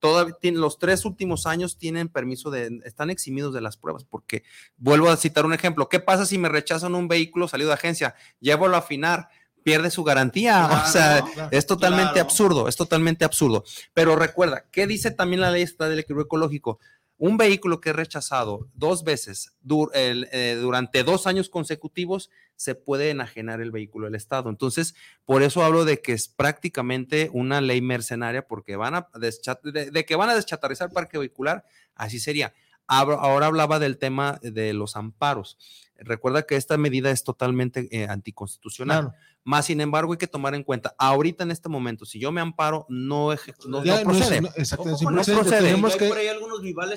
los tres últimos años tienen permiso de, están eximidos de las pruebas, porque vuelvo a citar un ejemplo, ¿qué pasa si me rechazan un vehículo salido de agencia? Llévalo a afinar, pierde su garantía, o sea, es totalmente absurdo, es totalmente absurdo. Pero recuerda, ¿qué dice también la ley estatal del equilibrio ecológico? Un vehículo que es rechazado dos veces eh, durante dos años consecutivos, se puede enajenar el vehículo del Estado. Entonces, por eso hablo de que es prácticamente una ley mercenaria, porque van a de, que van a deschatarrizar el parque vehicular, así sería. Ahora hablaba del tema de los amparos. Recuerda que esta medida es totalmente eh, anticonstitucional. Más sin embargo, hay que tomar en cuenta, ahorita en este momento, si yo me amparo, no, no, no procede. No,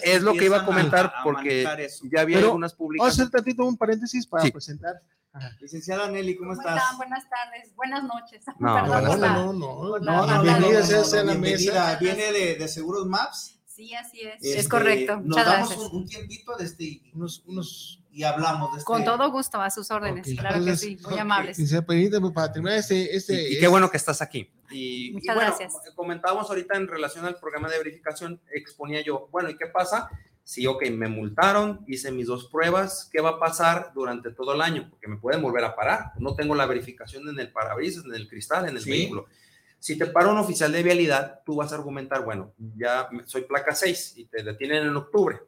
es lo que iba a comentar porque ya había algunas publicaciones. Vamos a hacer tantito un paréntesis para presentar. Licenciada Nelly, ¿cómo, estás? Buenas tardes, buenas noches. No, no, no, no, bienvenida sea la mesa. Viene de, de Seguros Maps. Sí, así es. es este, correcto. Nos Muchas damos gracias. Un, tiempito de este, unos, unos y hablamos de este. Con todo gusto, a sus órdenes, claro que sí, muy amables. Pues, para terminar este. este y, qué bueno que estás aquí. Y, Muchas y bueno, gracias. comentábamos ahorita en relación al programa de verificación, exponía yo, bueno, ¿y qué pasa? Si, ok, me multaron, hice mis dos pruebas, ¿qué va a pasar durante todo el año? Porque me pueden volver a parar. No tengo la verificación en el parabrisas, en el cristal, en el Sí. vehículo. Si te para un oficial de vialidad, tú vas a argumentar, bueno, ya soy placa 6 y te detienen en octubre.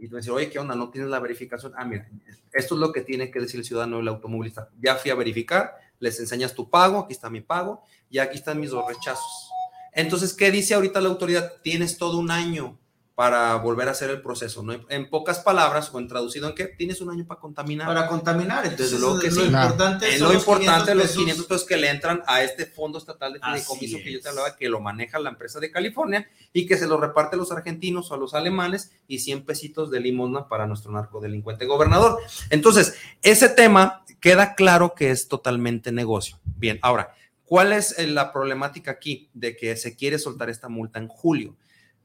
Y tú dices, oye, ¿qué onda? ¿No tienes la verificación? Ah, mira, esto es lo que tiene que decir el ciudadano el automovilista. Ya fui a verificar, les enseñas tu pago, aquí está mi pago, y aquí están mis dos rechazos. Entonces, ¿qué dice ahorita la autoridad? Tienes todo un año para volver a hacer el proceso, ¿no? En pocas palabras, o en traducido en qué, tienes un año para contaminar. Para contaminar, entonces luego que lo sí. importante Es lo los importante 500 los pesos. 500 pesos que le entran a este fondo estatal de fideicomiso que yo te es. hablaba, que lo maneja la empresa de California y que se lo reparte a los argentinos o a los alemanes y 100 pesitos de limosna para nuestro narcodelincuente gobernador. Entonces, ese tema queda claro que es totalmente negocio. Bien, ahora, ¿cuál es eh, la problemática aquí de que se quiere soltar esta multa en julio?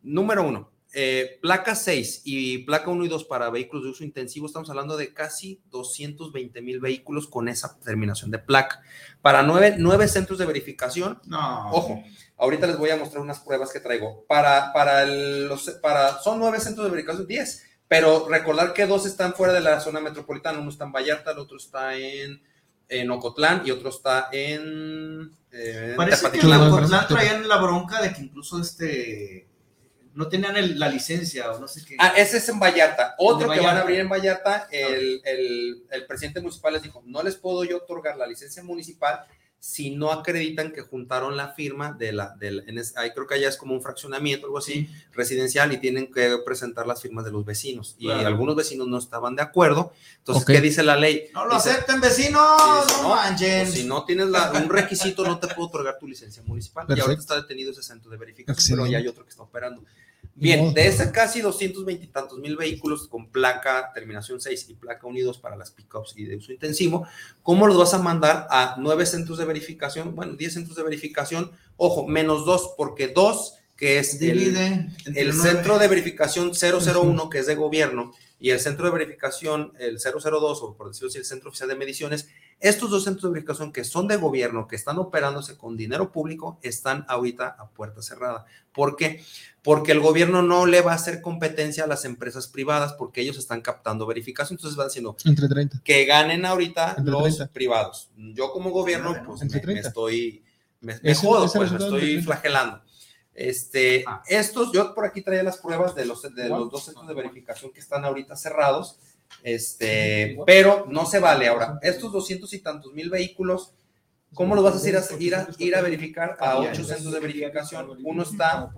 Número uno, eh, placa 6 y placa 1 y 2 para vehículos de uso intensivo, estamos hablando de casi 220 mil vehículos con esa terminación de placa. Para nueve, nueve centros de verificación, No. Ojo, ahorita les voy a mostrar unas pruebas que traigo. Para, para el- los, para, son nueve centros de verificación, 10, pero recordar que dos están fuera de la zona metropolitana. Uno está en Vallarta, el otro está en, en Ocotlán y otro está en. eh, Parece que en. Ocotlán traían la bronca de que incluso este no tenían el- la licencia o no sé qué. Ah, ese es en Vallarta. Otro que van a abrir en Vallarta, el, el- el presidente municipal les dijo, no les puedo yo otorgar la licencia municipal si no acreditan que juntaron la firma de la, del, en es- ahí creo que allá es como un fraccionamiento, algo así, residencial, y tienen que presentar las firmas de los vecinos. Y Claro. algunos vecinos no estaban de acuerdo. Entonces. ¿qué dice la ley? no lo Dice, acepten, vecinos, dice, no, manchen. pues, si no tienes la- un requisito, no te puedo otorgar tu licencia municipal. Y ahorita está detenido ese centro de verificación, pero ya hay otro que está operando. Bien, de ese casi 220 y tantos mil vehículos con placa terminación 6 y placa unidos para las pickups y de uso intensivo, ¿cómo los vas a mandar a nueve centros de verificación? Bueno, 10 centros de verificación, ojo, menos dos, porque dos, que es el, Divide el nueve. centro de verificación 001, que es de gobierno, y el centro de verificación, el 002, o por decirlo así, el centro oficial de mediciones, estos dos centros de verificación que son de gobierno, que están operándose con dinero público, están ahorita a puerta cerrada. ¿Por qué? Porque el gobierno no le va a hacer competencia a las empresas privadas porque ellos están captando verificación. Entonces van diciendo Entre 30. que ganen ahorita Entre los 30. privados. Yo como gobierno, pues entre me, me 30. estoy, me, me Ese- jodo, ese pues me estoy entre 30. flagelando. Este, Ah. estos, yo por aquí traía las pruebas de los, de los dos centros de verificación que están ahorita cerrados, este, pero no se vale ahora. Estos doscientos y tantos mil vehículos, ¿cómo los vas a hacer a, ir, a, ir a verificar a ocho centros de verificación? Uno está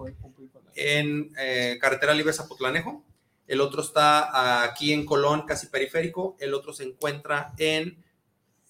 en eh, Carretera Libre Zapotlanejo, el otro está aquí en Colón, casi periférico, el otro se encuentra en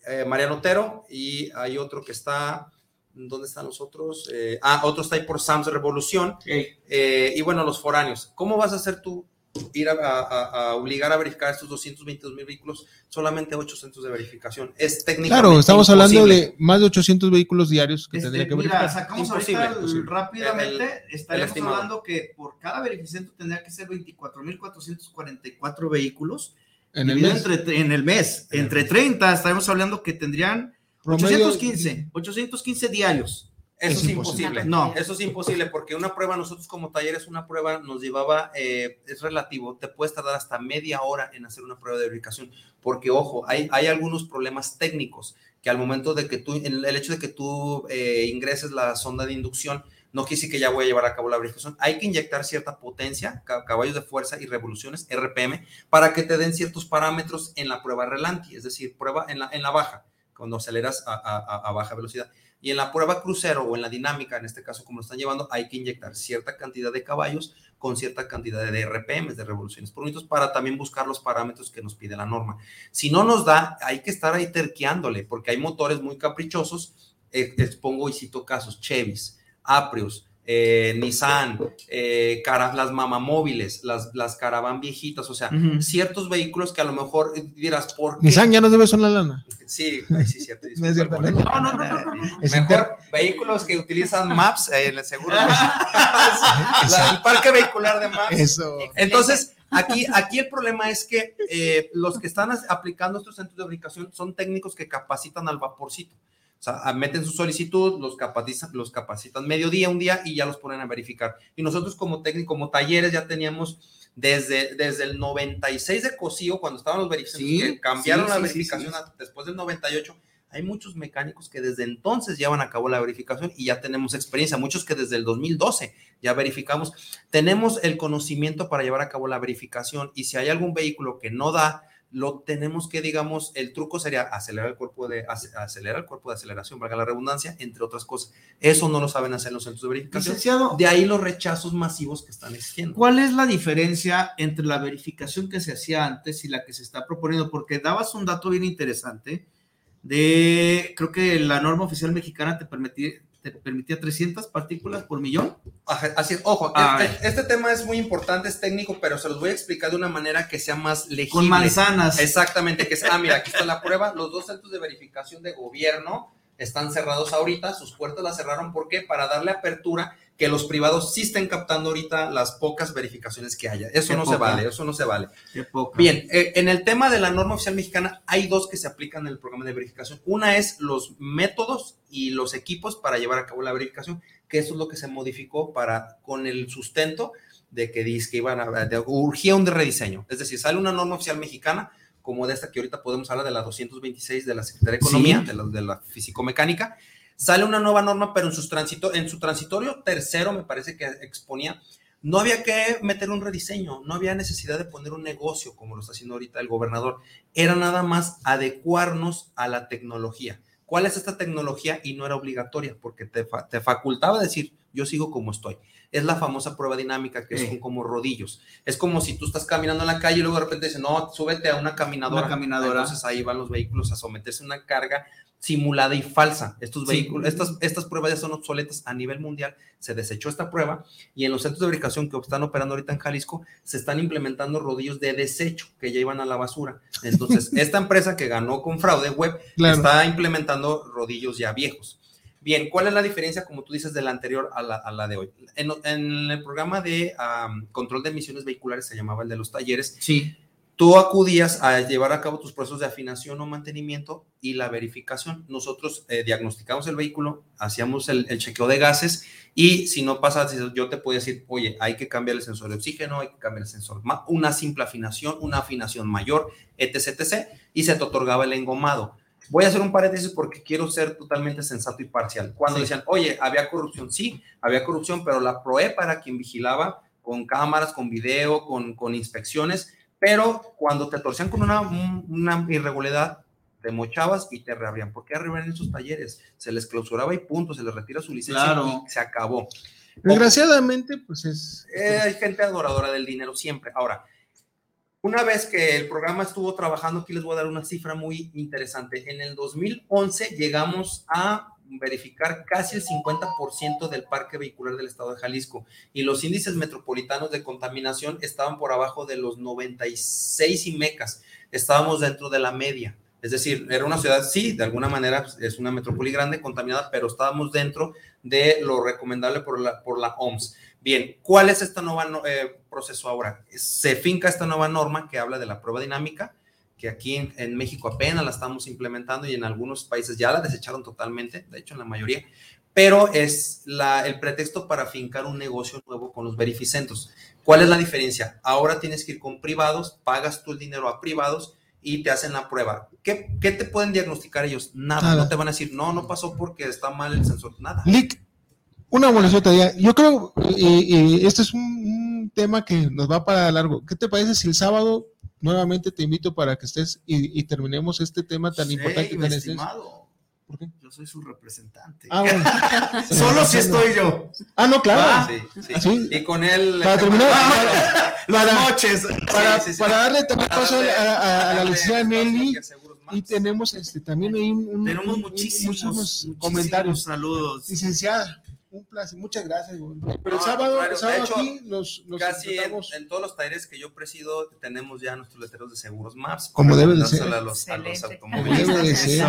eh, Mariano Otero y hay otro que está, ¿dónde están los otros? Eh, ah, otro está ahí por Sams Revolución eh, y bueno, los foráneos. ¿Cómo vas a hacer tú ir a, a- a obligar a verificar estos 222 mil vehículos? Solamente ocho centros de verificación. Es técnicamente Claro, estamos hablando imposible. de más de 800 vehículos diarios que este, tendría que mira, verificar. sacamos Imposible, ahorita imposible. rápidamente, El- estaríamos estimado. hablando que por cada verificento tendría que ser 24.444 vehículos En el mes, entre, en el mes. Entre 30, estaremos hablando que tendrían promedio, 815, 815 diarios. Eso Es es, imposible. imposible. No. Eso es imposible porque una prueba, nosotros como talleres, una prueba nos llevaba, eh, es relativo, te puedes tardar hasta media hora en hacer una prueba de verificación, porque ojo, hay, hay algunos problemas técnicos que al momento de que tú, el, el hecho de que tú eh, ingreses la sonda de inducción, no quiere decir que ya voy a llevar a cabo la verificación. Hay que inyectar cierta potencia, ca- caballos de fuerza y revoluciones, RPM, para que te den ciertos parámetros en la prueba relanti, es decir, prueba en la, en la baja, cuando aceleras a- a- a baja velocidad. Y en la prueba crucero o en la dinámica, en este caso como lo están llevando, hay que inyectar cierta cantidad de caballos con cierta cantidad de RPM, de revoluciones por minutos, para también buscar los parámetros que nos pide la norma. Si no nos da, hay que estar ahí terqueándole, porque hay motores muy caprichosos. Eh, expongo y cito casos, Chevys, Aprius, eh, Nissan, eh, cara- las mamamóviles, las, las caravan viejitas, o sea, ciertos vehículos que a lo mejor dirás, ¿por qué? Nissan ya no debe una lana. Sí, ay, sí, cierto. No es cierto, ¿no? No, no, no, Mejor vehículos que utilizan Maps, eh, el seguro. La- el parque vehicular de Maps. Eso. Entonces, aquí, aquí el problema es que eh, los que están aplicando estos centros de verificación son técnicos que capacitan al vaporcito. O sea, meten su solicitud, los capacitan, los capacitan mediodía, un día y ya los ponen a verificar. Y nosotros como técnico, como talleres, ya teníamos desde, desde el 96 de COSIO, cuando estaban los verificaciones, cambiaron la verificación después del 98, hay muchos mecánicos que desde entonces llevan a cabo la verificación y ya tenemos experiencia, muchos que desde el 2012 ya verificamos. Tenemos el conocimiento para llevar a cabo la verificación y si hay algún vehículo que no da, lo tenemos que, digamos, el truco sería acelerar el cuerpo de, acelerar el cuerpo de aceleración, valga la redundancia, entre otras cosas. Eso no lo saben hacer los centros de verificación. de ahí los rechazos masivos que están existiendo. ¿Cuál es la diferencia entre la verificación que se hacía antes y la que se está proponiendo? Porque dabas un dato bien interesante de, creo que la norma oficial mexicana te permitía, te permitía 300 partículas por millón. Así es, ojo, este, este, tema es muy importante, es técnico, pero se los voy a explicar de una manera que sea más legible. Con manzanas. Exactamente, que es, ah, mira, aquí está la prueba, los dos centros de verificación de gobierno están cerrados ahorita, sus puertas las cerraron, ¿por qué? Para darle apertura que los privados sí estén captando ahorita las pocas verificaciones que haya. Eso no se vale, eso no se vale. Bien, eh, en el tema de la norma oficial mexicana hay dos que se aplican en el programa de verificación. Una es los métodos y los equipos para llevar a cabo la verificación, que eso es lo que se modificó para con el sustento de que dice que iban a de, urgía un rediseño. Es decir, sale una norma oficial mexicana como de esta que ahorita podemos hablar de la 226 de la Secretaría de Economía, de la, de la físico-mecánica, Sale una nueva norma, pero en, sus transito, en su transitorio tercero, me parece que exponía, no había que meter un rediseño, no había necesidad de poner un negocio como lo está haciendo ahorita el gobernador. Era nada más adecuarnos a la tecnología. ¿Cuál es esta tecnología? Y no era obligatoria, porque te, te facultaba decir, yo sigo como estoy. Es la famosa prueba dinámica, que son como rodillos. Es como si tú estás caminando en la calle y luego de repente dicen, no, súbete a una caminadora. Una caminadora. Entonces ahí van los vehículos a someterse a una carga simulada y falsa. Estos vehículos, estas, estas pruebas ya son obsoletas a nivel mundial. Se desechó esta prueba y en los centros de verificación que están operando ahorita en Jalisco se están implementando rodillos de desecho que ya iban a la basura. Entonces, esta empresa que ganó con fraude web está implementando rodillos ya viejos. Bien, ¿cuál es la diferencia, como tú dices, de la anterior a la, de hoy? En, el programa de control de emisiones vehiculares, se llamaba el de los talleres. Sí Tú acudías a llevar a cabo tus procesos de afinación o mantenimiento y la verificación. Nosotros eh, diagnosticamos el vehículo, hacíamos el, chequeo de gases y si no pasa, yo te puedo decir, oye, hay que cambiar el sensor de oxígeno, hay que cambiar el sensor, una simple afinación, una afinación mayor, etc, etc, y se te otorgaba el engomado. Voy a hacer un paréntesis porque quiero ser totalmente sensato y parcial. Cuando decían, oye, había corrupción, sí, había corrupción, pero la PROE para quien vigilaba con cámaras, con video, con, con inspecciones, pero cuando te torcían con una, una irregularidad, te mochabas y te reabrían. ¿Por qué en esos talleres? Se les clausuraba y punto, se les retira su licencia y se acabó. Desgraciadamente, pues es... Eh, hay gente adoradora del dinero siempre. Ahora, una vez que el programa estuvo trabajando, aquí les voy a dar una cifra muy interesante. En el 2011 llegamos a verificar casi el 50% del parque vehicular del estado de Jalisco y los índices metropolitanos de contaminación estaban por abajo de los 96 y mecas, estábamos dentro de la media. Es decir, era una ciudad, sí, de alguna manera pues, es una metrópoli grande, contaminada, pero estábamos dentro de lo recomendable por la, por la OMS. Bien, ¿cuál es este nuevo eh, proceso ahora? Se finca esta nueva norma que habla de la prueba dinámica, que aquí en, México apenas la estamos implementando y en algunos países ya la desecharon totalmente, de hecho en la mayoría, pero es la, el pretexto para fincar un negocio nuevo con los verificentos. ¿Cuál es la diferencia? Ahora tienes que ir con privados, pagas tú el dinero a privados y te hacen la prueba. ¿Qué, qué te pueden diagnosticar ellos? Nada, no te van a decir, no, no pasó porque está mal el sensor, nada. Lick, una bolsota ya. Yo creo, y, este es un, un tema que nos va para largo. ¿Qué te parece si el sábado nuevamente te invito para que estés y, terminemos este tema tan importante. Tan estimado. ¿Por qué? Yo soy su representante. Ah, bueno. Solo si estoy yo. Ah, no, claro. Ah, sí, sí. Y con él. Para terminar. las noches. Para, para darle también paso a, la licenciada Nelly. Y tenemos este, también ahí un, tenemos muchísimos, muchísimos comentarios. Saludos. Licenciada un placer, muchas gracias. Pero el sábado, aquí nos, casi en, todos los talleres que yo presido tenemos ya nuestros letreros de seguros MAPS. Como debe de ser. A los, automóviles. debe de ser.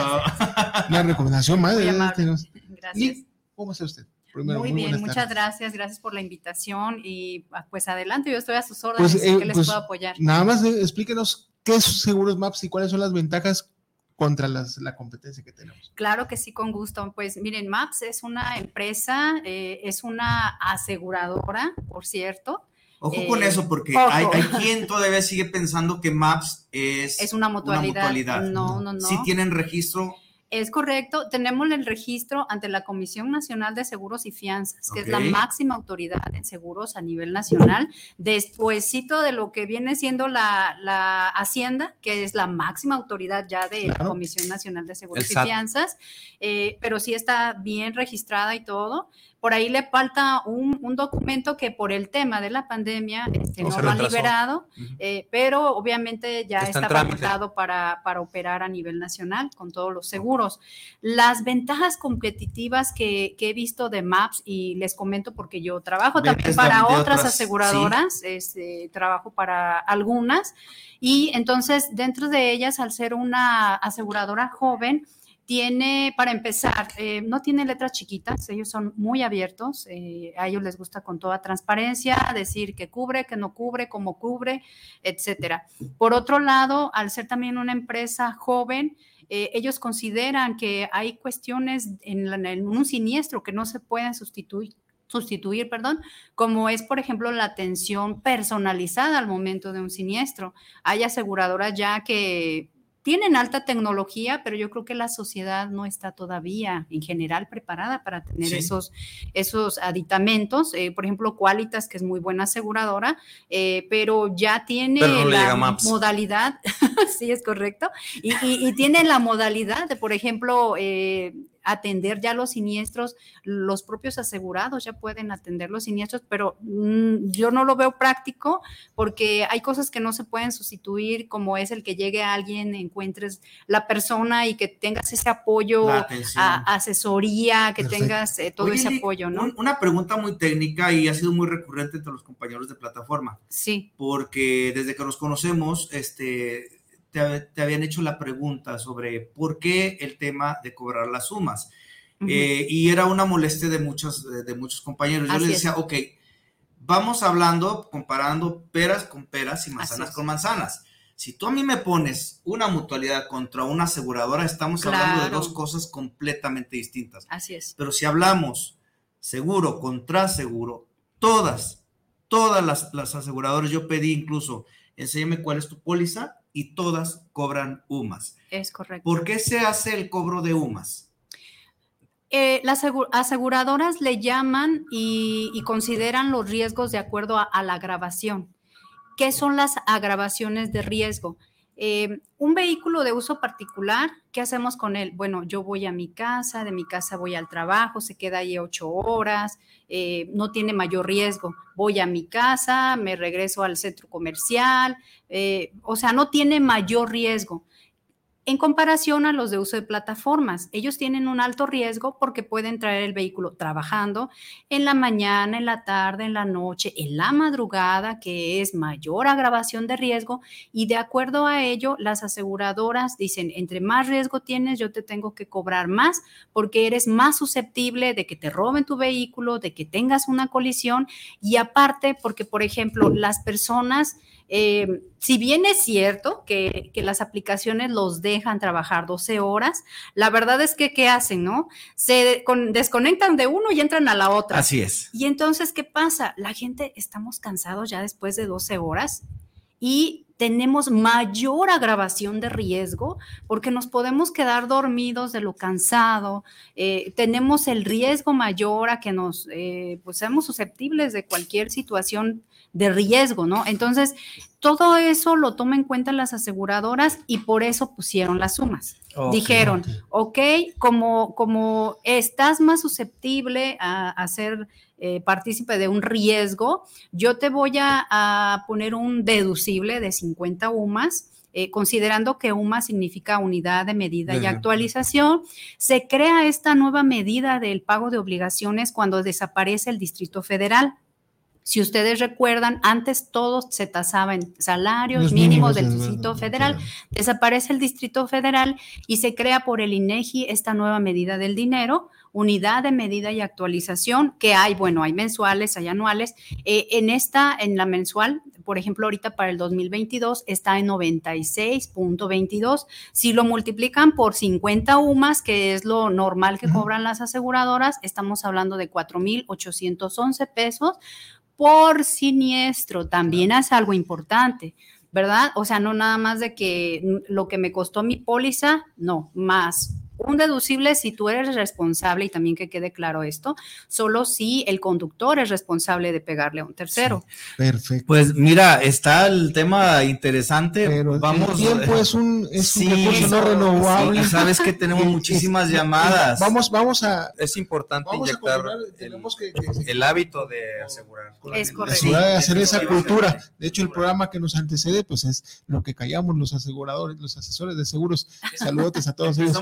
Una recomendación más. Gracias. ¿Cómo está usted? muy, bien, muchas gracias, gracias por la invitación y ah, pues adelante, yo estoy a sus órdenes, pues, eh, que les pues, puedo apoyar. Nada más eh, explíquenos qué es Seguros MAPS y cuáles son las ventajas contra las, la competencia que tenemos. Claro que sí, con gusto. Pues miren, MAPS es una empresa, eh, es una aseguradora, por cierto. Ojo con Eh, eso, porque hay, hay quien todavía sigue pensando que MAPS es, Es una mutualidad. No, no, no. Si tienen registro, Es correcto, tenemos el registro ante la Comisión Nacional de Seguros y Fianzas, que es la máxima autoridad en seguros a nivel nacional, despuésito de lo que viene siendo la, la Hacienda, que es la máxima autoridad ya de la. Comisión Nacional de Seguros y. Fianzas, eh, pero sí está bien registrada y todo. Por ahí le falta un, un documento que por el tema de la pandemia este, No, lo han liberado, eh, pero obviamente ya Está está, facultado para, para operar a nivel nacional con todos los seguros. Las ventajas competitivas que, que he visto de MAPS, y les comento porque yo trabajo también para otras, aseguradoras, este, trabajo para algunas, y entonces dentro de ellas, al ser una aseguradora joven, tiene, para empezar, eh, no tiene letras chiquitas, ellos son muy abiertos, eh, a ellos les gusta con toda transparencia decir que cubre, que no cubre, cómo cubre, etcétera. Por otro lado, al ser también una empresa joven, eh, ellos consideran que hay cuestiones en, en un siniestro que no se pueden sustituir sustituir, perdón, como es, por ejemplo, la atención personalizada al momento de un siniestro. Hay aseguradoras ya que tienen alta tecnología, pero yo creo que la sociedad no está todavía en general preparada para tener Sí. esos, esos aditamentos. Eh, por ejemplo, Qualitas, que es muy buena aseguradora, eh, pero ya tiene Pero no la modalidad, sí es correcto, y, y- y tiene la modalidad de, por ejemplo, eh, atender ya los siniestros, los propios asegurados ya pueden atender los siniestros, pero mm, yo no lo veo práctico porque hay cosas que no se pueden sustituir, como es el que llegue alguien, encuentres la persona y que tengas ese apoyo, a- asesoría, que Perfecto. tengas eh, todo Oye, ese apoyo, ¿no? un- una pregunta muy técnica y ha sido muy recurrente entre los compañeros de plataforma, Sí, porque desde que nos conocemos, este, te, te habían hecho la pregunta sobre por qué el tema de cobrar las sumas. ujú, Eh, y era una molestia de muchos, de, de muchos compañeros. Yo Así les es. decía, ok, vamos hablando, comparando peras con peras y manzanas es. con manzanas. Si tú a mí me pones una mutualidad contra una aseguradora, estamos hablando de Claro. dos cosas completamente distintas. así es. Pero si hablamos seguro contra seguro, todas, todas las, las aseguradoras, yo pedí incluso, enséñame cuál es tu póliza y todas cobran UMAS. Es correcto. ¿Por qué se hace el cobro de UMAS? Eh, las asegu- aseguradoras le llaman y, y consideran los riesgos de acuerdo a, a la agravación. ¿Qué son las agravaciones de riesgo? Eh, un vehículo de uso particular, ¿qué hacemos con él? Bueno, yo voy a mi casa, de mi casa voy al trabajo, se queda ahí ocho horas, eh, no tiene mayor riesgo. Voy a mi casa, me regreso al centro comercial, eh, o sea, no tiene mayor riesgo en comparación a los de uso de plataformas. Ellos tienen un alto riesgo porque pueden traer el vehículo trabajando en la mañana, en la tarde, en la noche, en la madrugada, que es mayor agravación de riesgo. Y de acuerdo a ello, las aseguradoras dicen, entre más riesgo tienes, yo te tengo que cobrar más porque eres más susceptible de que te roben tu vehículo, de que tengas una colisión. Y aparte, porque, por ejemplo, las personas... Eh, si bien es cierto que, que, las aplicaciones los dejan trabajar 12 horas, la verdad es que, ¿qué hacen, no? Se con, desconectan de uno y entran a la otra. Así es. Y entonces, ¿qué pasa? La gente estamos cansados ya después de 12 horas y tenemos mayor agravación de riesgo porque nos podemos quedar dormidos de lo cansado, eh, tenemos el riesgo mayor a que nos, eh, pues seamos susceptibles de cualquier situación de riesgo, ¿no? Entonces, todo eso lo toma en cuenta las aseguradoras y por eso pusieron las sumas. Okay, Dijeron, ok, como, como estás más susceptible a, a ser eh, partícipe de un riesgo, yo te voy a, a poner un deducible de 50 UMAS. Eh, considerando que UMA significa unidad de medida y actualización, se crea esta nueva medida del pago de obligaciones cuando desaparece el Distrito Federal. Si ustedes recuerdan, antes todo se tasaba en salarios Los mínimos, mínimos del Distrito Federal. Claro. Desaparece el Distrito Federal y se crea por el INEGI esta nueva medida del dinero, unidad de medida y actualización, que hay, bueno, hay mensuales, hay anuales. Eh, en esta, en la mensual, por ejemplo, ahorita para el 2022 está en 96.22. Si lo multiplican por 50 UMAS, que es lo normal que cobran las aseguradoras, estamos hablando de 4.811 pesos por siniestro. También es algo importante. ¿verdad? O sea, no nada más de que lo que me costó mi póliza, no, más un deducible si tú eres responsable, y también que quede claro esto, solo si el conductor es responsable de pegarle a un tercero. perfecto. Pues mira, está el tema interesante. Pero Vamos, el tiempo es un, es un recurso no renovable. Sabes que tenemos Y- muchísimas y- llamadas. Vamos, vamos a, Es importante vamos inyectar el, que, que- el hábito de asegurar. Es correcto. asegurar, Sí, hacer esa cultura. De hecho, el programa que nos antecede, pues es lo que callamos los aseguradores, los asesores de seguros. Saludos a todos ellos.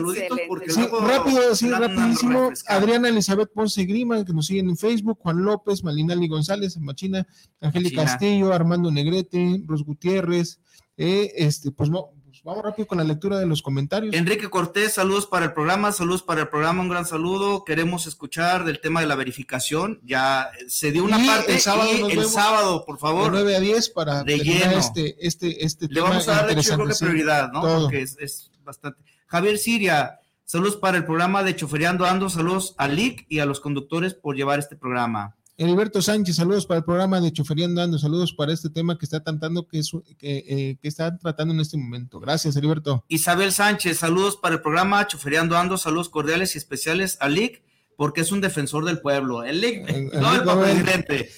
Saluditos porque Sí, luego rápido, sí, rapidísimo. Adriana Elizabeth Ponce Grima, que nos siguen en Facebook, Juan López, Malinali González, Machina, Angélica. Castillo, Armando Negrete, Ros Gutiérrez. eh, este, pues, mo- pues vamos rápido con la lectura de los comentarios. Enrique Cortés, saludos para el programa, saludos para el programa, un gran saludo. Queremos escuchar del tema de la verificación. Ya eh, se dio una Y parte el sábado y nos el vemos sábado, por De favor, 9 a 10 para De lleno. este, este, este le vamos a dar de hecho, yo creo que prioridad, ¿no? todo. Porque es, es bastante. Javier Siria, saludos para el programa de Choferiando Ando, saludos a Lick y a los conductores por llevar este programa. Heriberto Sánchez, saludos para el programa de Choferiando Ando, saludos para este tema que está tratando, que, es, que, eh, que está tratando en este momento. Gracias, Heriberto. Isabel Sánchez, saludos para el programa Choferiando Ando, saludos cordiales y especiales a Lick, porque es un defensor del pueblo. El el no el presidente.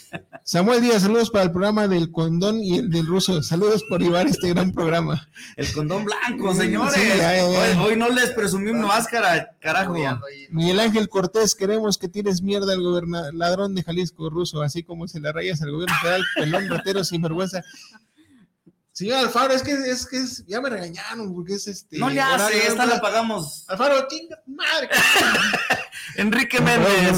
Samuel Díaz, saludos para el programa del condón y el del ruso. Saludos por llevar este gran programa. El condón blanco, señores. sí, ya, ya, ya. Hoy, hoy no les presumí mi máscara, carajo. Miguel Ángel Cortés, queremos que tires mierda al gobernador, ladrón de Jalisco ruso, así como se la rayas al gobierno federal, pelón, ratero, sinvergüenza. Señor Alfaro, es que es que es, ya me regañaron porque es este. No le horario, hace, esta la pagamos. Alfaro, chinga tu madre. Enrique Méndez,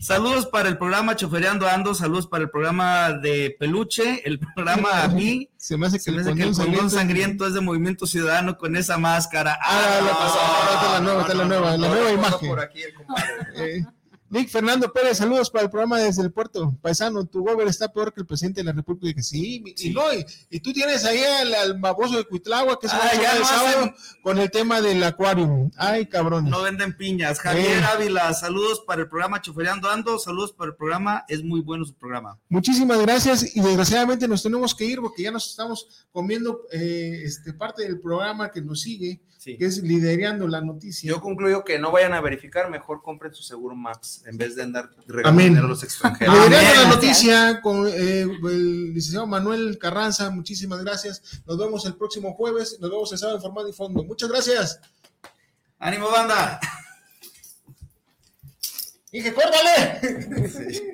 saludos para el programa Chofereando Ando, saludos para el programa de Peluche, el programa a mí. Se me hace que Se me el hace que el sangriento- sangriento es de Movimiento Ciudadano con esa máscara. Ah, le pasó, ahora está la nueva, está la nueva, la nueva imagen. Por aquí el compadre. Nick Fernando Pérez, saludos para el programa desde el puerto. Paisano, tu gober está peor que el presidente de la República. Sí, mi- y no, y, y tú tienes ahí al, al baboso de Cuitlagua, que se va Ah, ya el sábado hacen- con el tema del acuario. Ay, cabrón. No venden piñas. Javier Eh. Ávila, saludos para el programa Chofereando Ando, saludos para el programa, es muy bueno su programa. Muchísimas gracias y desgraciadamente nos tenemos que ir porque ya nos estamos comiendo eh, este, parte del programa que nos sigue, Sí. que es liderando la noticia. Yo concluyo que no vayan a verificar, mejor compren su seguro Max en vez de andar regalando a los extranjeros. Liderando Amén. la noticia con eh, el licenciado Manuel Carranza, muchísimas gracias. Nos vemos el próximo jueves, nos vemos el sábado en formato y fondo. Muchas gracias. ¡Ánimo, banda! Dije, córtale.